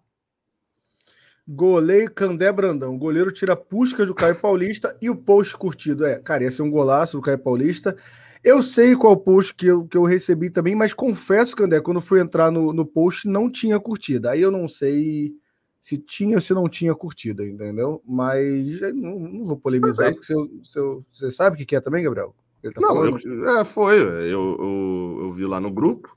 Goleiro Candé Brandão. Goleiro tira Puscas do Caio Paulista e o post curtido. É, cara, esse é um golaço do Caio Paulista. Eu sei qual post que eu, que eu recebi também, mas confesso, Candé, quando fui entrar no, no post não tinha curtida. Aí eu não sei se tinha ou se não tinha curtida, entendeu? Mas não, não vou polemizar, porque você sabe o que é também, Gabriel? Ele tá não, eu, é, foi. Eu, eu, eu, vi lá no grupo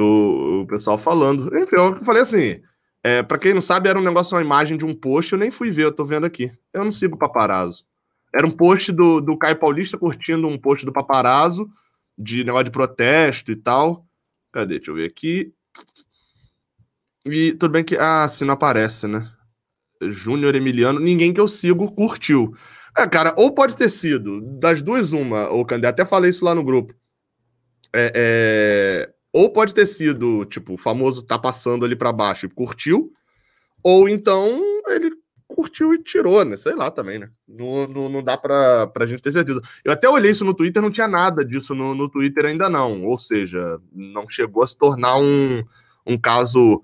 o, o pessoal falando. Enfim, eu falei assim. É, para quem não sabe, era um negócio, uma imagem de um post, eu nem fui ver, eu tô vendo aqui. Eu não sigo o paparazzo. Era um post do, do Caio Paulista curtindo um post do paparazzo, de negócio de protesto e tal. Cadê? Deixa eu ver aqui. E tudo bem que. Ah, se não aparece, né? Júnior Emiliano, ninguém que eu sigo curtiu. É, cara, ou pode ter sido, das duas, uma, o Candé, até falei isso lá no grupo. É, é, ou pode ter sido, tipo, o famoso tá passando ali para baixo e curtiu, ou então ele curtiu e tirou, né? Sei lá também, né? Não, não, não dá pra, pra gente ter certeza. Eu até olhei isso no Twitter, não tinha nada disso no, no Twitter ainda não. Ou seja, não chegou a se tornar um, um caso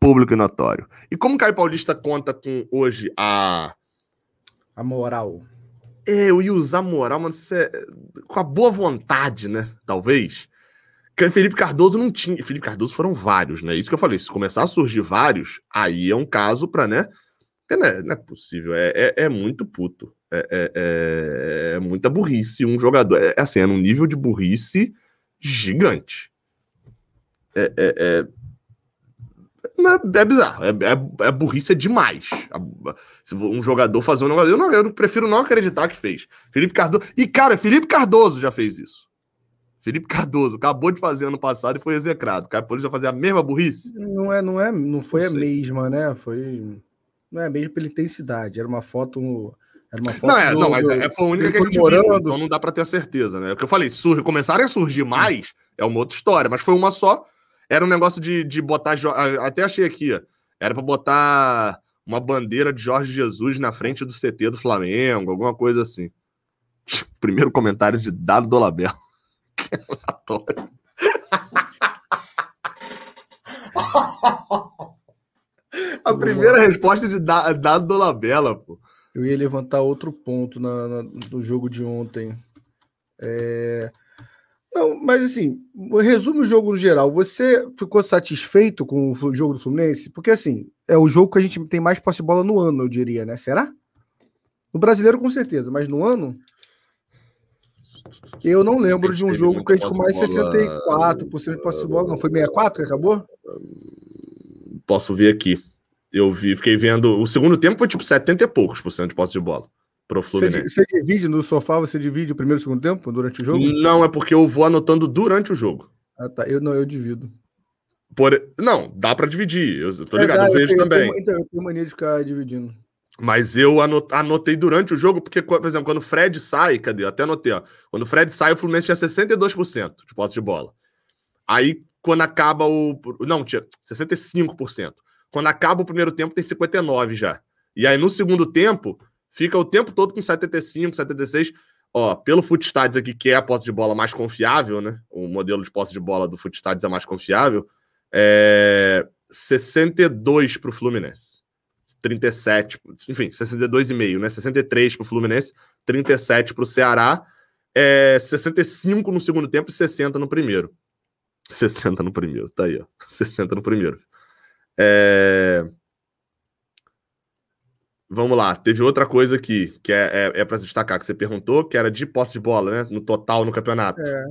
público e notório. E como o Caio Paulista conta com hoje a. A moral. É, eu ia usar moral, mas é... com a boa vontade, né? Talvez. Que Felipe Cardoso não tinha. Felipe Cardoso foram vários, né? Isso que eu falei. Se começar a surgir vários, aí é um caso para, né? Não é, não é, possível. É, é, é muito puto. É, é, é, é muita burrice. Um jogador. É, assim, é num nível de burrice gigante. É, é, é é bizarro, é, é, é burrice é demais. Se um jogador fazer um negócio, eu, não, eu prefiro não acreditar que fez. Felipe Cardoso. E, cara, Felipe Cardoso já fez isso. Felipe Cardoso acabou de fazer ano passado e foi execrado. O Caio Paulista vai fazer a mesma burrice? Não é, não é, não foi não a mesma, né? Foi não é a mesma pela intensidade. Era uma foto era uma foto não, é, do, não, mas é, foi a única que a gente viu, então não dá para ter a certeza, né? É o que eu falei, surge, começarem a surgir mais, é uma outra história, mas foi uma só, era um negócio de, de botar. Até achei aqui, ó. Era para botar uma bandeira de Jorge Jesus na frente do CT do Flamengo, alguma coisa assim. Primeiro comentário de Dado Dolabella. Que. A primeira resposta de Dado Dolabella, pô. Eu ia levantar outro ponto na, na, no jogo de ontem. É... Não, mas assim, resume o jogo no geral. Você ficou satisfeito com o jogo do Fluminense? Porque assim, é o jogo que a gente tem mais posse de bola no ano, eu diria, né? Será? No brasileiro, com certeza, mas no ano. Eu não lembro de um jogo que a gente com mais 64% de posse de bola. Não, foi 64 que acabou? Posso ver aqui. Eu vi, fiquei vendo. O segundo tempo foi tipo 70 e poucos por cento de posse de bola pro Fluminense. Você, você divide no sofá, você divide o primeiro e o segundo tempo durante o jogo? Não, é porque eu vou anotando durante o jogo. Ah, tá. Eu não, eu divido. Por... Não, dá para dividir. Eu tô ligado, é, eu, eu vejo também. Eu tenho, então, eu tenho mania de ficar dividindo. Mas eu anotei durante o jogo, porque, por exemplo, quando o Fred sai, cadê? Eu até anotei, ó. Quando o Fred sai, o Fluminense tinha 62% de posse de bola. Aí, quando acaba o. Não, tinha 65%. Quando acaba o primeiro tempo, tem 59% já. E aí, no segundo tempo, fica o tempo todo com 75, 76. Ó, pelo Footstats aqui, que é a posse de bola mais confiável, né? O modelo de posse de bola do Footstats é mais confiável. É 62 para o Fluminense. 37, enfim, 62,5, né? 63 para o Fluminense, 37 para o Ceará, é 65 no segundo tempo e 60 no primeiro. 60 no primeiro, tá aí, ó. 60 no primeiro. É... Vamos lá, teve outra coisa aqui que é, é, é para se destacar, que você perguntou, que era de posse de bola, né? No total no campeonato. É.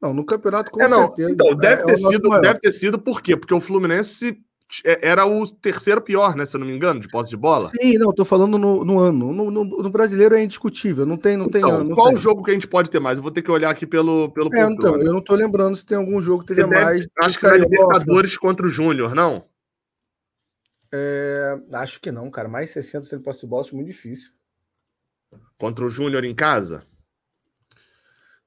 Não, no campeonato com é, não. certeza. Então, deve, é, ter é sido, deve ter sido por quê? Porque o Fluminense é, era o terceiro pior, né? Se eu não me engano, de posse de bola. Sim, não, tô falando no, no ano. No, no, no, brasileiro é indiscutível, não tem, não então, tem ano. qual tem. jogo que a gente pode ter mais? Eu vou ter que olhar aqui pelo pelo. É, então, eu não tô lembrando se tem algum jogo que teria mais. Acho que na Libertadores contra o Júnior, não? É, acho que não, cara. Mais 60 se ele posse de bola, acho muito difícil. Contra o Júnior em casa?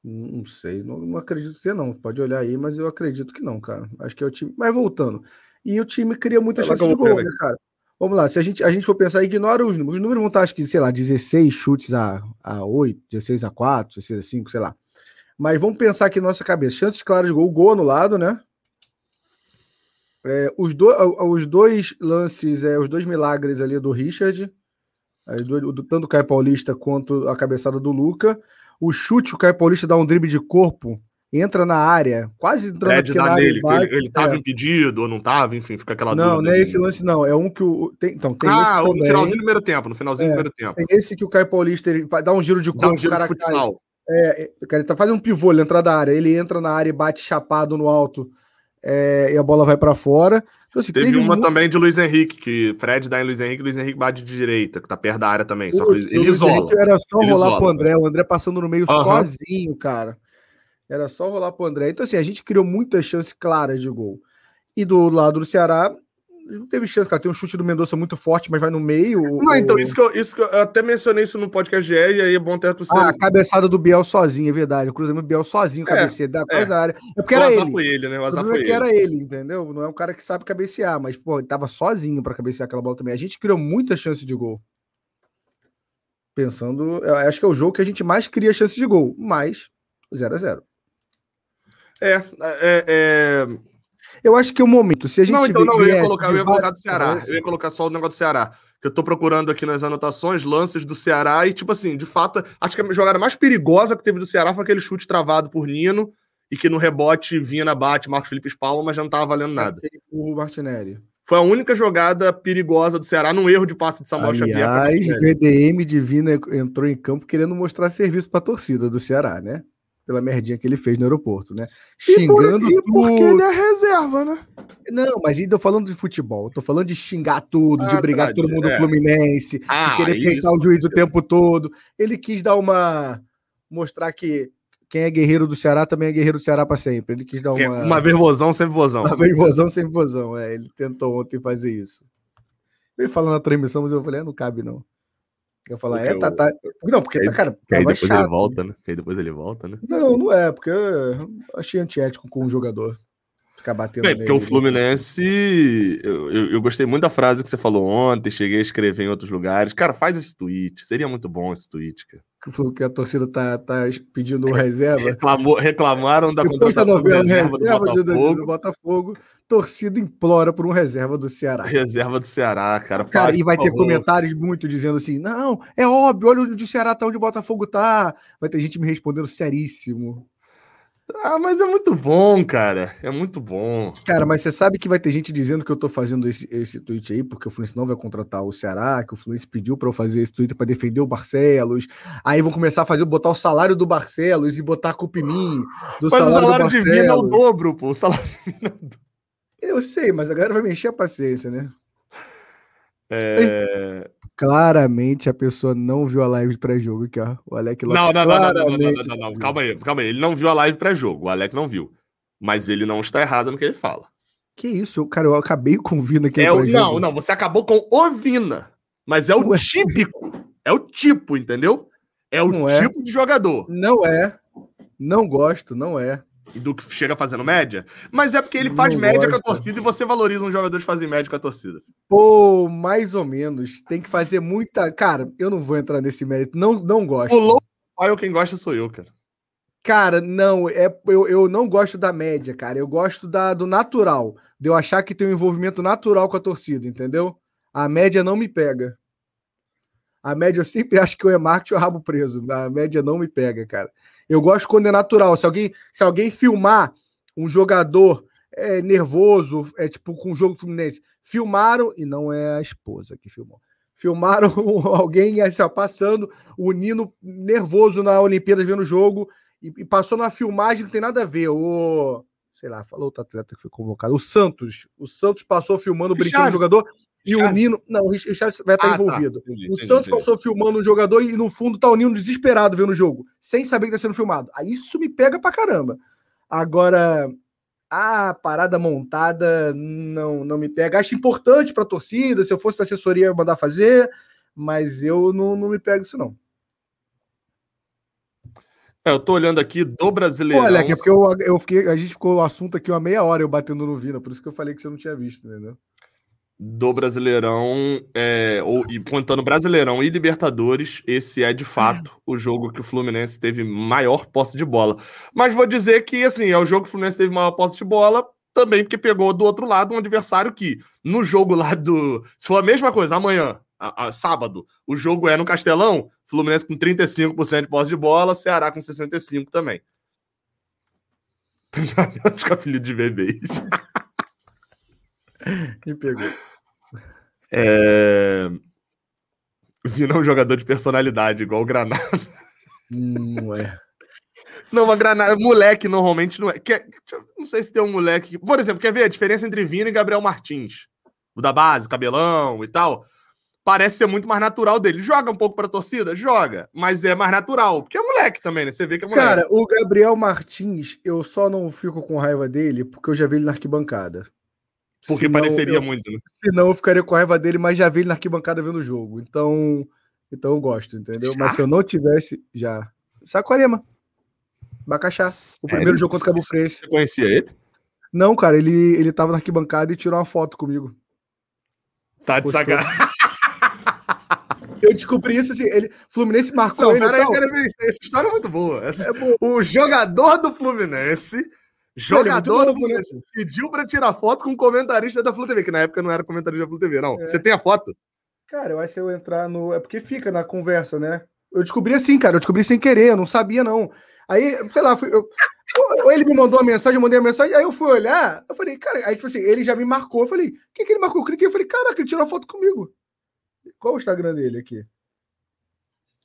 Não sei, não, não acredito que não. Pode olhar aí, mas eu acredito que não, cara. Acho que é o time. Mas voltando. E o time cria muita chance de gol, né, cara? Vamos lá, se a gente, a gente for pensar, ignora os números. Os números vão estar, acho que, sei lá, 16 chutes a, a 8, 16 a 4, 16 a 5, sei lá. Mas vamos pensar aqui na nossa cabeça. Chances claras de gol, gol anulado, né? É, os, do, os dois lances, é, os dois milagres ali do Richard, do, do, tanto o Caio Paulista quanto a cabeçada do Luca. O chute, o Caio Paulista dá um drible de corpo, entra na área, quase entrando é, na área. Nele, ele, ele tava é. impedido ou não tava, enfim, fica aquela Não, não é esse lance, não. É um que o. Tem, então, tem ah, no finalzinho do primeiro tempo, no finalzinho é, do primeiro tempo. Tem esse que o Caio Paulista ele vai dar um giro de corpo, dá um giro cara de futsal. Cai, é, ele tá fazendo um pivô, ele entra da área, ele entra na área e bate chapado no alto é, e a bola vai para fora. Então, assim, teve, teve, uma muito... também de Luiz Henrique, que Fred dá em Luiz Henrique, Luiz Henrique bate de direita, que tá perto da área também. Só que ele, isola. Era só ele rolar isola, pro André, o André passando no meio sozinho, cara. Era só rolar pro André. Então, assim, a gente criou muitas chances claras de gol. E do lado do Ceará, não teve chance, cara. Tem um chute do Mendonça muito forte, mas vai no meio. Não, então, isso que, eu, isso que eu, até mencionei isso no podcast GE, e aí é bom ter você. Ah, a cabeçada do Biel sozinho, é verdade. O cruzamento do Biel sozinho, é, cabeceia da, é. da área. É porque o era ele. foi ele, né? O azar o foi é que era ele, entendeu? Não é um cara que sabe cabecear, mas, pô, ele tava sozinho para cabecear aquela bola também. A gente criou muita chance de gol. Pensando, eu acho que é o jogo que a gente mais cria chance de gol, mas 0 a 0 é, é, é, Eu acho que é o momento. Se a gente não, então não, eu ia colocar, eu ia colocar do Ceará. Eu ia colocar só o negócio do Ceará. Que eu tô procurando aqui nas anotações, lances do Ceará, e, tipo assim, de fato, acho que a jogada mais perigosa que teve do Ceará foi aquele chute travado por Nino, e que no rebote vinha na bate Marcos Felipe Spalma, mas já não tava valendo nada. O Martinelli. Foi a única jogada perigosa do Ceará num erro de passe de Samuel Aliás, Xavier. Aliás, VDM Divina entrou em campo querendo mostrar serviço para a torcida do Ceará, né? Pela merdinha que ele fez no aeroporto, né? Xingando e, por, e porque tudo. ele é reserva, né? Não, mas ainda falando de futebol, tô falando de xingar tudo, ah, de brigar com todo mundo é. Fluminense, ah, de querer peitar o juiz o tempo todo. Ele quis dar uma mostrar que quem é guerreiro do Ceará também é guerreiro do Ceará para sempre. Ele quis dar uma uma vez vozão, sempre vozão. Uma vez vozão, sempre vozão, é, ele tentou ontem fazer isso. Eu falando na transmissão, mas eu falei, ah, não cabe não. Eu falar, é, tá, tá. Não, porque, aí, cara, aí depois chato. ele volta, né? Aí depois ele volta, né? Não, não é, porque eu achei antiético com o jogador. Ficar batendo. É, porque o Fluminense. Eu, eu, eu, gostei muito da frase que você falou ontem, cheguei a escrever em outros lugares. Cara, faz esse tweet. Seria muito bom esse tweet, cara. Que, a torcida tá, tá pedindo reserva. Reclamou, reclamaram da contratação da reserva, reserva do, Botafogo. Do, Botafogo. Torcida implora por um reserva do Ceará. Reserva do Ceará, cara. Cara, e vai ter favor. comentários muito dizendo assim: não, é óbvio, olha onde o Ceará tá, onde o Botafogo tá. Vai ter gente me respondendo seríssimo. Ah, mas é muito bom, cara. É muito bom. Cara, mas você sabe que vai ter gente dizendo que eu tô fazendo esse, esse tweet aí porque o Fluminense não vai contratar o Ceará, que o Fluminense pediu para eu fazer esse tweet para defender o Barcelos. Aí vão começar a fazer botar o salário do Barcelos e botar a culpa em mim. Do mas salário o salário de Vina é o dobro, pô. O salário de Vina é o dobro. Eu sei, mas a galera vai me encher a paciência, né? É... Claramente a pessoa não viu a live pré-jogo aqui, ó. O Alec Lopes. Não, não, não, não, não, não, não, Calma aí, calma aí. Ele não viu a live pré-jogo, o Alec não viu. Mas ele não está errado no que ele fala. Que isso, cara, eu acabei com o Vina aqui. É o, não, não, você acabou com o Vina. Mas é o Ué. típico. É o tipo, entendeu? É o não é. tipo é. de jogador. Não é. Não gosto, não é e do que chega fazendo média, mas é porque ele faz não média gosta. com a torcida e você valoriza um jogador de fazer média com a torcida. Pô, mais ou menos. Tem que fazer muita. Cara, eu não vou entrar nesse mérito. Não, não gosto. O louco quem gosta sou eu, cara. Cara, não, é, eu, eu não gosto da média, cara. Eu gosto da, do natural. De eu achar que tem um envolvimento natural com a torcida, entendeu? A média não me pega. A média eu sempre acho que eu é marketing ou rabo preso. A média não me pega, cara. Eu gosto quando é natural. Se alguém, se alguém filmar um jogador é, nervoso, é tipo com o jogo Fluminense, filmaram, e não é a esposa que filmou. Filmaram alguém assim, passando o Nino nervoso na Olimpíada vendo o jogo e, e, passou na filmagem, não tem nada a ver. O, sei lá, falou outro atleta que foi convocado. O Santos. O Santos passou filmando, brincando o jogador. E o Nino. Não, o Richard vai estar ah, tá. envolvido. Tá. Entendi, o entendi, Santos entendi. passou filmando um jogador e no fundo tá o Nino desesperado vendo o jogo, sem saber que tá sendo filmado. Aí isso me pega pra caramba. Agora, a parada montada não, não me pega. Acho importante pra torcida. Se eu fosse da assessoria, eu mandar fazer, mas eu não, não me pego isso, não. É, eu tô olhando aqui do brasileiro. Olha, é porque eu, eu fiquei, a gente ficou o assunto aqui uma meia hora eu batendo no Vina, por isso que eu falei que você não tinha visto, entendeu? Do Brasileirão, é, ou, e contando Brasileirão e Libertadores, esse é de fato o jogo que o Fluminense teve maior posse de bola. Mas vou dizer que, assim, é o jogo que o Fluminense teve maior posse de bola também porque pegou do outro lado um adversário que, no jogo lá do. Se for a mesma coisa, amanhã, a, a, sábado, o jogo é no Castelão, Fluminense com 35% de posse de bola, Ceará com 65% também. Acho que é filho de bebês. Me pegou. É... Vina é um jogador de personalidade, igual o Granada. Não é. Não, uma granada. Moleque normalmente não é. Quer, não sei se tem um moleque. Por exemplo, quer ver a diferença entre Vina e Gabriel Martins? O da base, cabelão e tal. Parece ser muito mais natural dele. Joga um pouco pra torcida? Joga. Mas é mais natural. Porque é moleque também, né? Você vê que é moleque. Cara, o Gabriel Martins, eu só não fico com raiva dele porque eu já vi ele na arquibancada. Porque senão pareceria eu, muito, né? Senão eu ficaria com raiva dele, mas já vi ele na arquibancada vendo o jogo. Então, então eu gosto, entendeu? Já? Mas se eu não tivesse, já. Saquarema. Bacaxá. Sério? O primeiro jogo contra o Cabo Frense. Você conhecia ele? Não, cara, ele, ele tava na arquibancada e tirou uma foto comigo. Tá de sacanagem. Eu descobri isso assim, ele, Fluminense marcou não, ele. Pera aí, pera aí, essa história é muito boa. Essa, é boa. O jogador do Fluminense, jogador do Fluminense, né? pediu pra tirar foto com o comentarista da Flu TV, que na época não era comentarista da Flu TV, não. É. Você tem a foto? Cara, eu acho que eu entrar no. É porque fica na conversa, né? Eu descobri assim, cara, eu descobri sem querer, eu não sabia, não. Aí, sei lá, fui, eu, ele me mandou uma mensagem, eu mandei a mensagem, aí eu fui olhar, eu falei, cara, aí tipo assim, ele já me marcou, eu falei, o que, que ele marcou? Eu cliquei, eu falei, caraca, ele tirou uma foto comigo. Qual o Instagram dele aqui?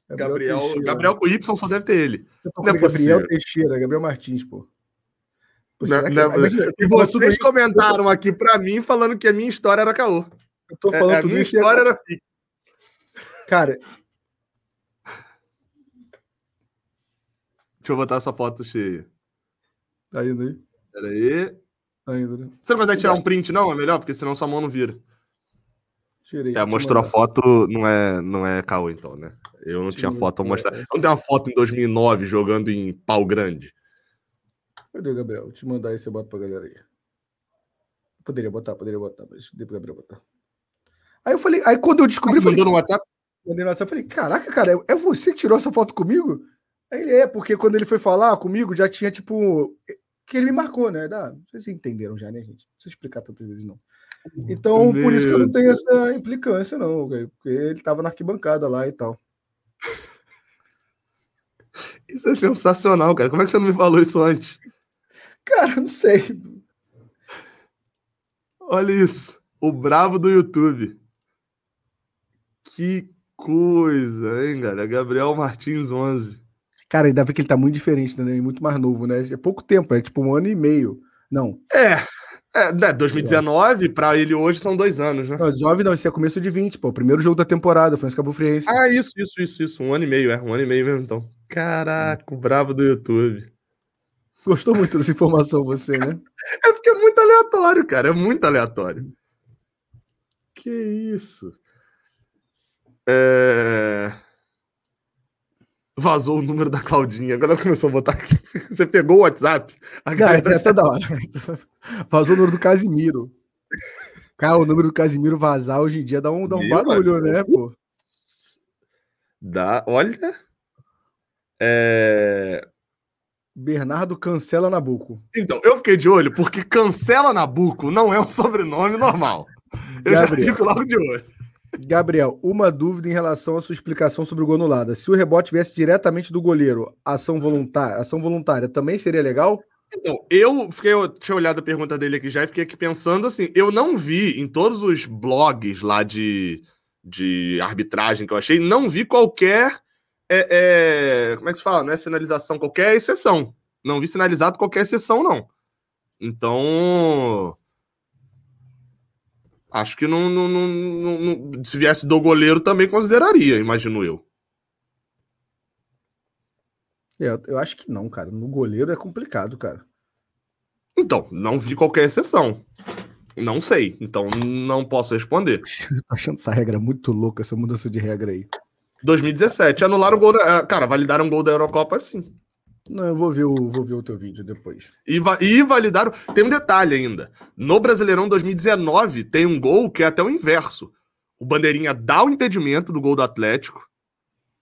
Gabriel, Gabriel, Gabriel com Y só deve ter ele. Não é Gabriel Teixeira, Gabriel Martins, pô. Não, não, e vocês comentaram aqui pra mim falando que a minha história era caô. Eu tô falando é, a minha história era fica. Cara. Deixa eu botar essa foto cheia. Tá indo aí? Pera aí. Tá indo, né? Você não consegue tirar um print, não? É melhor, porque senão sua mão não vira. Tirei. É, mostrou a foto, não é, não é caô, então, né? Eu não tinha foto a mostrar. Eu não tenho uma foto em 2009 jogando em pau grande. Cadê, Gabriel? Vou te mandar aí, você bota pra galera aí. Poderia botar, poderia botar, mas dei pro Gabriel botar. Aí eu falei, aí quando eu descobri. Ah, você falei, mandou no WhatsApp? Mandei no WhatsApp, falei, caraca, cara, é você que tirou essa foto comigo? Aí ele é, porque quando ele foi falar comigo, já tinha, tipo. Que ele me marcou, né? Dá, vocês entenderam já, né, gente? Não precisa explicar tantas vezes, não. Então, Meu por isso que eu não tenho essa implicância, não, porque ele tava na arquibancada lá e tal. Isso é sensacional, cara. Como é que você não me falou isso antes? Cara, não sei. Olha isso. O bravo do YouTube. Que coisa, hein, galera? Gabriel Martins 11. Cara, ainda vê que ele tá muito diferente, né? Muito mais novo, né? É pouco tempo, é tipo um ano e meio. Não. É. É, né, 2019, para ele hoje são dois anos, né? Não, 19 não, esse é começo de 20, pô. Primeiro jogo da temporada, foi Cabo Friense. Ah, isso, isso, isso, isso. Um ano e meio, é. Um ano e meio mesmo, então. Caraca, o bravo do YouTube. Gostou muito dessa informação, você, né? é porque é muito aleatório, cara. É muito aleatório. Que isso? É vazou o número da Claudinha. Agora começou a botar aqui. Você pegou o WhatsApp? A Não, é toda hora. Vazou o número do Casimiro. Cara, o número do Casimiro vazar hoje em dia dá um, dá um barulho, né, pô? Dá, olha. É... Bernardo Cancela Nabuco. Então, eu fiquei de olho, porque Cancela Nabuco não é um sobrenome normal. Eu Gabriel. já fico logo de olho. Gabriel, uma dúvida em relação à sua explicação sobre o gol anulado. Se o rebote viesse diretamente do goleiro, ação voluntária, ação voluntária também seria legal? Então, eu fiquei, eu tinha olhado a pergunta dele aqui já e fiquei aqui pensando assim, eu não vi em todos os blogs lá de, de arbitragem que eu achei, não vi qualquer, é, é, como é que se fala, não é sinalização, qualquer exceção. Não vi sinalizado qualquer exceção, não. Então, Acho que não, não, não, não, se viesse do goleiro também consideraria, imagino eu. É, eu acho que não, cara. No goleiro é complicado, cara. Então, não vi qualquer exceção. Não sei, então não posso responder. Tô achando essa regra muito louca, essa mudança de regra aí. 2017, anularam o gol da. Cara, validaram o gol da Eurocopa sim. Não, eu vou ver o, vou ver o teu vídeo depois. E, e validaram. Tem um detalhe ainda. No Brasileirão 2019, tem um gol que é até o inverso. O Bandeirinha dá o impedimento do gol do Atlético.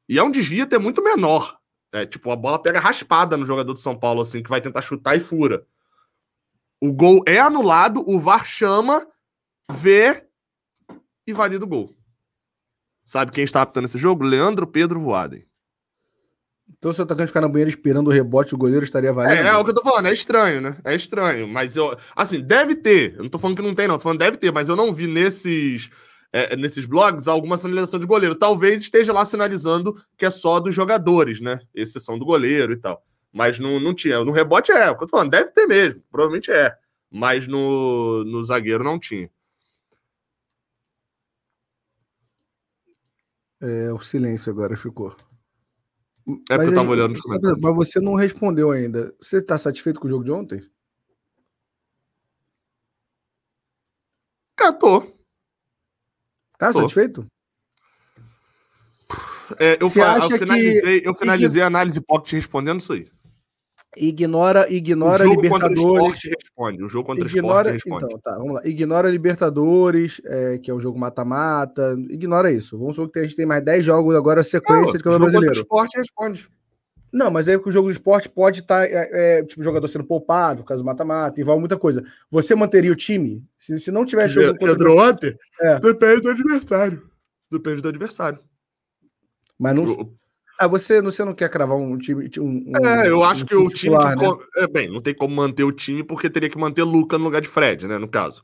E é um desvio até muito menor. É, tipo, a bola pega raspada no jogador do São Paulo, assim, que vai tentar chutar e fura. O gol é anulado, o VAR chama, vê e valida o gol. Sabe quem está apitando esse jogo? Leandro Pedro Voaden. Então, se o atacante ficar na banheira esperando o rebote, o goleiro estaria valendo? É, é o que eu tô falando, é estranho, né? É estranho. Mas eu. Assim, deve ter. Eu não tô falando que não tem, não. Tô falando deve ter, mas eu não vi nesses. É, nesses blogs alguma sinalização de goleiro. Talvez esteja lá sinalizando que é só dos jogadores, né? Exceção do goleiro e tal. Mas não, não tinha. No rebote é, é o que eu tô falando, deve ter mesmo. Provavelmente é. Mas no, no zagueiro não tinha. É, o silêncio agora ficou. É porque eu tava olhando nos comentários. Mas você não respondeu ainda. Você tá satisfeito com o jogo de ontem? Cara, tô. Tá tô. satisfeito? É, eu, fa... eu, finalizei, que... eu finalizei a análise pocket respondendo isso aí. Ignora, ignora o jogo Libertadores. Contra o responde. O jogo contra ignora, o responde. Então, tá, vamos lá. Ignora Libertadores, é, que é o jogo mata-mata. Ignora isso. Vamos supor que a gente tem mais 10 jogos agora, sequência Não, de campeonato brasileiro. O jogo esporte responde. Não, mas aí o jogo de esporte pode estar, tá, é, é, tipo, jogador sendo poupado, caso mata-mata, envolve muita coisa. Você manteria o time? Se, se não tivesse jogo. Contra... Entrou ontem? É. Depende do adversário. Depende do adversário. Mas não. Ah, você, você não quer cravar um time. Um, é, eu acho um que o time. Titular, que, né? é, bem, não tem como manter o time porque teria que manter Luca no lugar de Fred, né? No caso.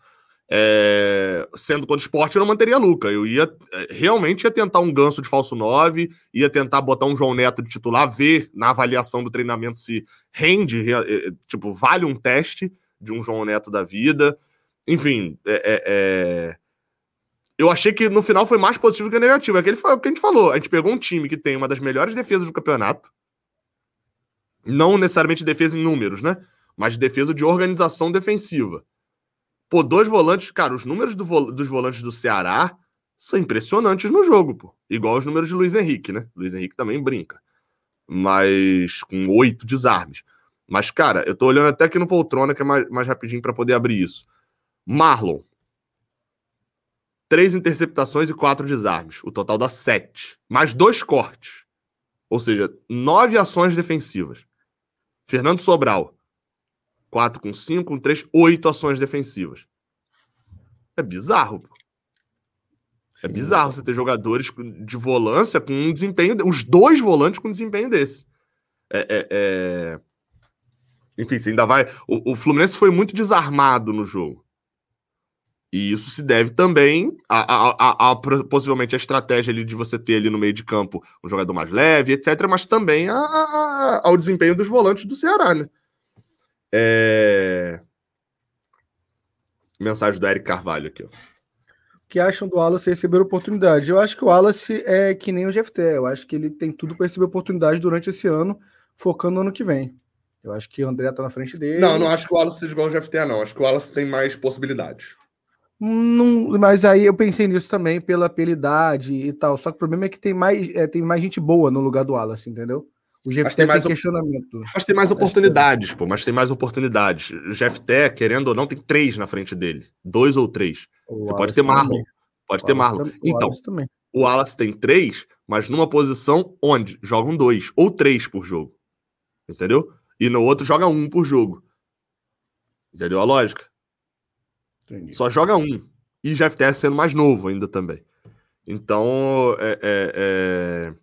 É, sendo contra o esporte, eu não manteria Luca. Eu ia é, realmente ia tentar um ganso de falso 9, ia tentar botar um João Neto de titular, ver na avaliação do treinamento se rende, é, tipo, vale um teste de um João Neto da vida. Enfim, é, é, é eu achei que no final foi mais positivo que negativo. É o que a gente falou. A gente pegou um time que tem uma das melhores defesas do campeonato. Não necessariamente defesa em números, né? Mas defesa de organização defensiva. Pô, dois volantes, cara, os números do dos volantes do Ceará são impressionantes no jogo, pô. Igual os números de Luiz Henrique, né? Luiz Henrique também brinca. Mas com oito desarmes. Mas, cara, eu tô olhando até aqui no poltrona, que é mais, mais rapidinho para poder abrir isso. Marlon, três interceptações e quatro desarmes. O total dá sete. Mais dois cortes. Ou seja, nove ações defensivas. Fernando Sobral. Quatro com cinco, com três, oito ações defensivas. É bizarro. Pô. É bizarro você ter jogadores de volância com um desempenho. Os dois volantes com um desempenho desse. É, é, é... Enfim, você ainda vai. O, o Fluminense foi muito desarmado no jogo. E isso se deve também a, a, a, a, possivelmente a estratégia ali de você ter ali no meio de campo um jogador mais leve, etc., mas também ao desempenho dos volantes do Ceará, né? É... Mensagem do Eric Carvalho aqui, ó. O que acham do Wallace receber oportunidade? Eu acho que o Wallace é que nem o GFT. Eu acho que ele tem tudo para receber oportunidade durante esse ano, focando no ano que vem. Eu acho que o André tá na frente dele. Não, não acho que o Wallace seja igual ao GFT, não. Acho que o Wallace tem mais possibilidades. Não, mas aí eu pensei nisso também pela, pela idade e tal. Só que o problema é que tem mais, é, tem mais gente boa no lugar do Wallace, entendeu? O GFT tem mais tem questionamento. Mas tem mais oportunidades, pô. Mas tem mais oportunidades. O GFT, querendo ou não, tem três na frente dele. Dois ou três. Pode ter Marlon. Também. Pode ter Marlon. Então, o Wallace tem três, mas numa posição onde jogam dois ou três por jogo. Entendeu? E no outro joga um por jogo. Entendeu a lógica? Entendi. Só joga um. E GFTS sendo mais novo ainda também. Então, é, é, é...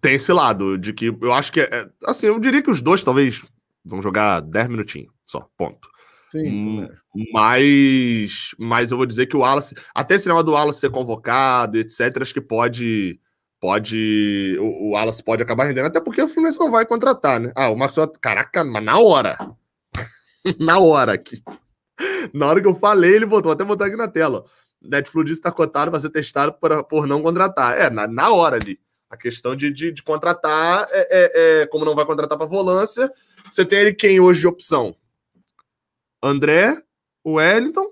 tem esse lado de que eu acho que é, é assim, eu diria que os dois talvez vão jogar 10 minutinhos só, ponto. Sim, hum, mas, mas eu vou dizer que o Wallace, até esse negócio do Wallace ser convocado, etc, acho que pode pode o, o Wallace pode acabar rendendo, até porque o Fluminense não vai contratar, né? Ah, o Marcelo, caraca, mas na hora. na hora aqui. Na hora que eu falei, ele botou, até botar aqui na tela. Netflix está cotado para ser testado por, por não contratar. É, na, na hora ali. A questão de, de, de contratar, é, é, é, como não vai contratar para volância, você tem ele quem hoje de opção? André, o Wellington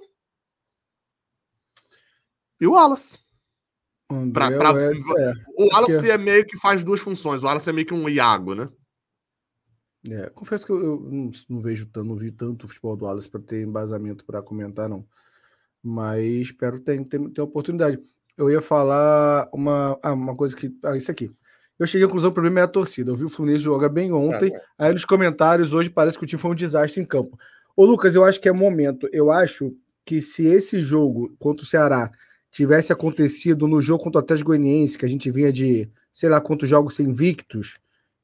e o Wallace. Pra, pra, é. O Wallace é meio que faz duas funções. O Wallace é meio que um Iago, né? É, confesso que eu, eu não, não, vejo tanto, não vi tanto o futebol do Wallace para ter embasamento para comentar, não. Mas espero ter, ter, ter oportunidade. Eu ia falar uma, ah, uma coisa que. Ah, isso aqui. Eu cheguei à conclusão o problema é a torcida. Eu vi o Fluminense jogar bem ontem. É, aí nos comentários, hoje parece que o time foi um desastre em campo. Ô, Lucas, eu acho que é momento. Eu acho que se esse jogo contra o Ceará tivesse acontecido no jogo contra o Atlético Goianiense, que a gente vinha de sei lá quantos jogos invictos,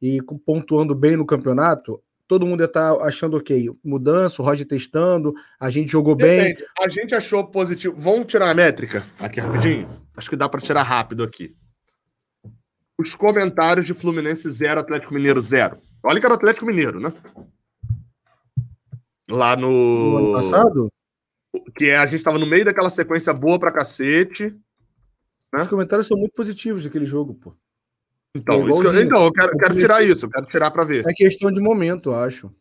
e pontuando bem no campeonato, todo mundo ia estar tá achando ok. Mudança, o Roger testando, a gente jogou Depende. bem. A gente achou positivo. Vamos tirar a métrica aqui rapidinho? Acho que dá para tirar rápido aqui. Os comentários de Fluminense 0, Atlético Mineiro 0. Olha que era o Atlético Mineiro, né? Lá no. no ano passado? Que é, a gente estava no meio daquela sequência boa pra cacete. Né? Os comentários são muito positivos daquele jogo, pô. Então, isso eu, então eu quero, eu quero tirar isso, eu quero tirar para ver. É questão de momento, eu acho.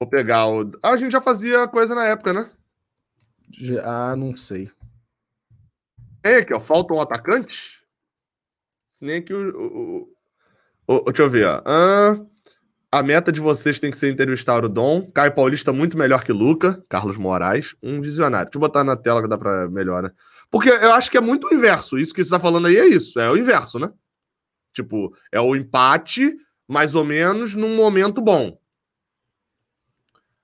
Vou pegar o. Ah, a gente já fazia coisa na época, né? Ah, não sei. É aqui, ó. Falta um atacante? Nem que o. o, o, o deixa eu ver, ó. Ah, a meta de vocês tem que ser entrevistar o Dom. Caio Paulista muito melhor que Luca. Carlos Moraes, um visionário. Deixa eu botar na tela que dá pra melhor, né? Porque eu acho que é muito o inverso. Isso que você tá falando aí é isso. É o inverso, né? Tipo, é o empate, mais ou menos, num momento bom.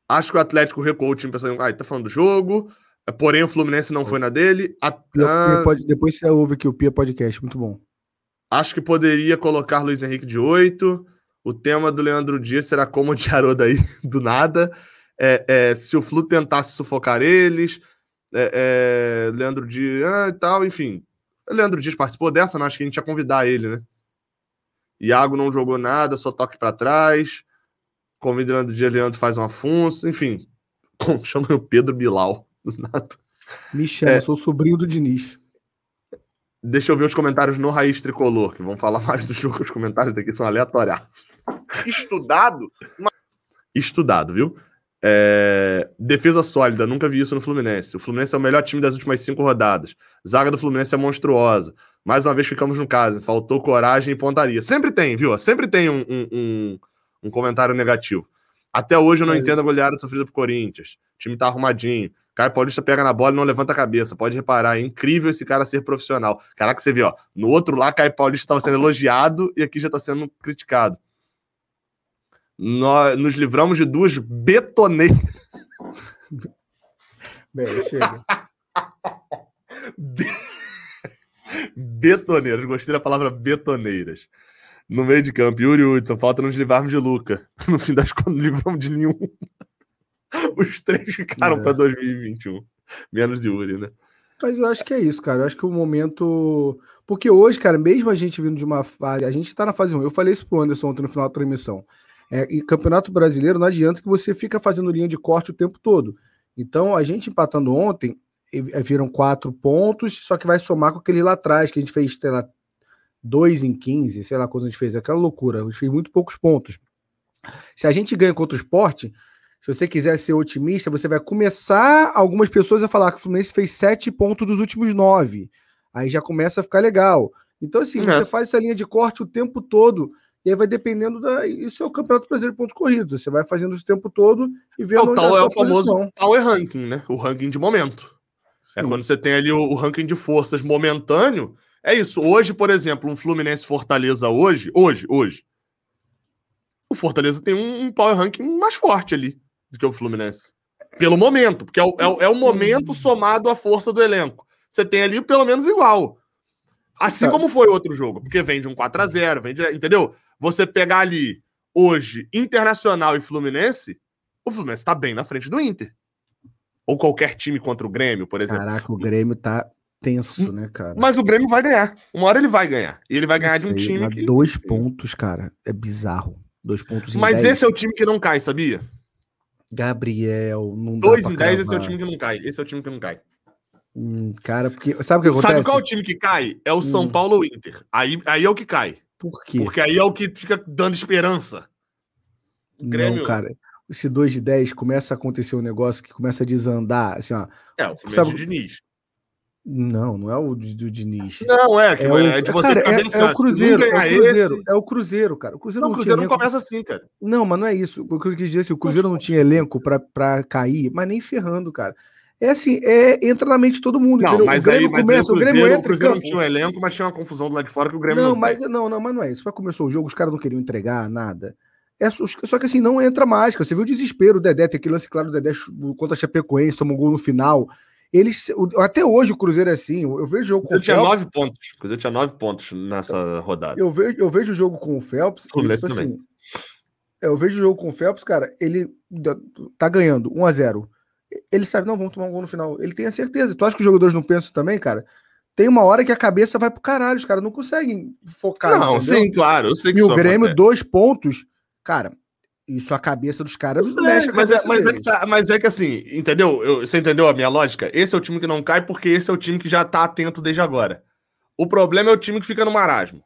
Acho que o Atlético recuou o time pensando, ah, tá falando do jogo, porém o Fluminense não foi na dele. A... Ah, pode, depois você ouve aqui o Pia Podcast, muito bom. Acho que poderia colocar Luiz Henrique de 8. O tema do Leandro Dias será como de Haroldo aí, do nada. É, é, se o Flu tentasse sufocar eles, é, é Leandro Dias ah, e tal, enfim. Leandro Dias participou dessa, não acho que a gente ia convidar ele, né? Iago não jogou nada, só toque para trás. Convida o Leandro Dias, Leandro faz um Afonso, enfim. Chama o Pedro Bilal. Nada. Me chama, é, sou sobrinho do Diniz. Deixa eu ver os comentários no Raiz Tricolor, que vão falar mais do jogo. Os comentários daqui são aleatórios. Estudado? Estudado, viu? É... Defesa sólida, nunca vi isso no Fluminense. O Fluminense é o melhor time das últimas cinco rodadas. Zaga do Fluminense é monstruosa. Mais uma vez ficamos no caso. Faltou coragem e pontaria. Sempre tem, viu? Sempre tem um, um, um, um comentário negativo. Até hoje eu não é. entendo a goleada sofrida por Corinthians. O time tá arrumadinho. Caio Paulista pega na bola e não levanta a cabeça. Pode reparar, é incrível esse cara ser profissional. Caraca, você vê, ó. No outro lá, Caio Paulista estava sendo elogiado e aqui já está sendo criticado. Nós nos livramos de duas betoneiras. Bem, chega. betoneiras, gostei da palavra betoneiras. No meio de campo, Yuri Hudson, falta nos livrarmos de Luca. No fim das contas, não livramos de nenhum. Os três ficaram é. para 2021. Menos Yuri, né? Mas eu acho que é isso, cara. Eu acho que o momento. Porque hoje, cara, mesmo a gente vindo de uma fase. A gente tá na fase 1. Eu falei isso pro Anderson ontem no final da transmissão. É, e Campeonato Brasileiro não adianta que você fica fazendo linha de corte o tempo todo. Então, a gente empatando ontem, viram quatro pontos, só que vai somar com aquele lá atrás, que a gente fez, sei lá, dois em 15, sei lá quando a gente fez. Aquela loucura. A gente fez muito poucos pontos. Se a gente ganha contra o esporte, se você quiser ser otimista, você vai começar algumas pessoas a falar que o Fluminense fez sete pontos dos últimos nove. Aí já começa a ficar legal. Então, assim, é. você faz essa linha de corte o tempo todo, e aí vai dependendo da. Isso é o Campeonato Brasileiro de Pontos Corridos. Você vai fazendo isso o tempo todo e vendo. É o tal é, é o famoso power ranking, né? O ranking de momento. É Sim. É quando você tem ali o, o ranking de forças momentâneo. É isso. Hoje, por exemplo, um Fluminense Fortaleza hoje, hoje, hoje. O Fortaleza tem um, um power ranking mais forte ali do que o Fluminense. Pelo momento, porque é o, é, é o momento somado à força do elenco. Você tem ali pelo menos igual. Assim Sabe. como foi outro jogo, porque vem de um 4 a 0 vem de, entendeu? Você pegar ali hoje Internacional e Fluminense, o Fluminense tá bem na frente do Inter. Ou qualquer time contra o Grêmio, por exemplo. Caraca, o Grêmio tá tenso, né, cara? Mas o Grêmio vai ganhar. Uma hora ele vai ganhar. E ele vai ganhar sei, de um time que. Dois pontos, cara. É bizarro. Dois pontos Mas esse é o time que não cai, sabia? Gabriel, não 2 em 10, esse é o time que não cai. Esse é o time que não cai. Hum, cara, porque. Sabe o que acontece? Sabe qual é o time que cai? É o hum. São Paulo ou Inter. Aí, aí é o que cai. Por quê? Porque aí é o que fica dando esperança. Grêmio. Não, cara. Esse 2 de 10 começa a acontecer um negócio que começa a desandar. Assim, ó, é, o Fluminense de Diniz. Não, não é o do Diniz. Não, é, que é, o, é de você cara, é, é, o Cruzeiro, é o Cruzeiro, esse... é o Cruzeiro, cara. O Cruzeiro não, não, Cruzeiro não começa assim, cara. Não, mas não é isso. O que eu quis dizer assim, o Cruzeiro não tinha elenco pra, cair, mas nem ferrando, cara. É assim, é, entra na mente de todo mundo. Não, mas o Grêmio aí, mas começa, aí o, Cruzeiro, o Grêmio entra. O Cruzeiro não tinha um elenco, mas tinha uma confusão do lado de fora que o Grêmio não. Não, mas não, não, mas não é isso. Mas começou o jogo, os caras não queriam entregar nada. É, só que assim, não entra mais, cara. Você viu o desespero, o Dedé, tem aquele lance claro, o Dedé contra a Chapecoense, tomou um gol no final. Eles, até hoje o Cruzeiro é assim. Eu vejo o jogo com o Phelps. tinha nove pontos. O Cruzeiro tinha nove pontos nessa rodada. Eu vejo, eu vejo o jogo com o Phelps. O e, tipo assim, eu vejo o jogo com o Phelps, cara. Ele tá ganhando 1 a 0 Ele sabe, não, vamos tomar um gol no final. Ele tem a certeza. Tu acha que os jogadores não pensam também, cara? Tem uma hora que a cabeça vai pro caralho. Os caras não conseguem focar. Não, entendeu? sim, claro. Eu sei que e o Grêmio, acontece. dois pontos. Cara, isso a cabeça dos caras mexe mas, é, mas, é que tá, mas é que assim, entendeu? Eu, você entendeu a minha lógica? Esse é o time que não cai porque esse é o time que já tá atento desde agora. O problema é o time que fica no marasmo.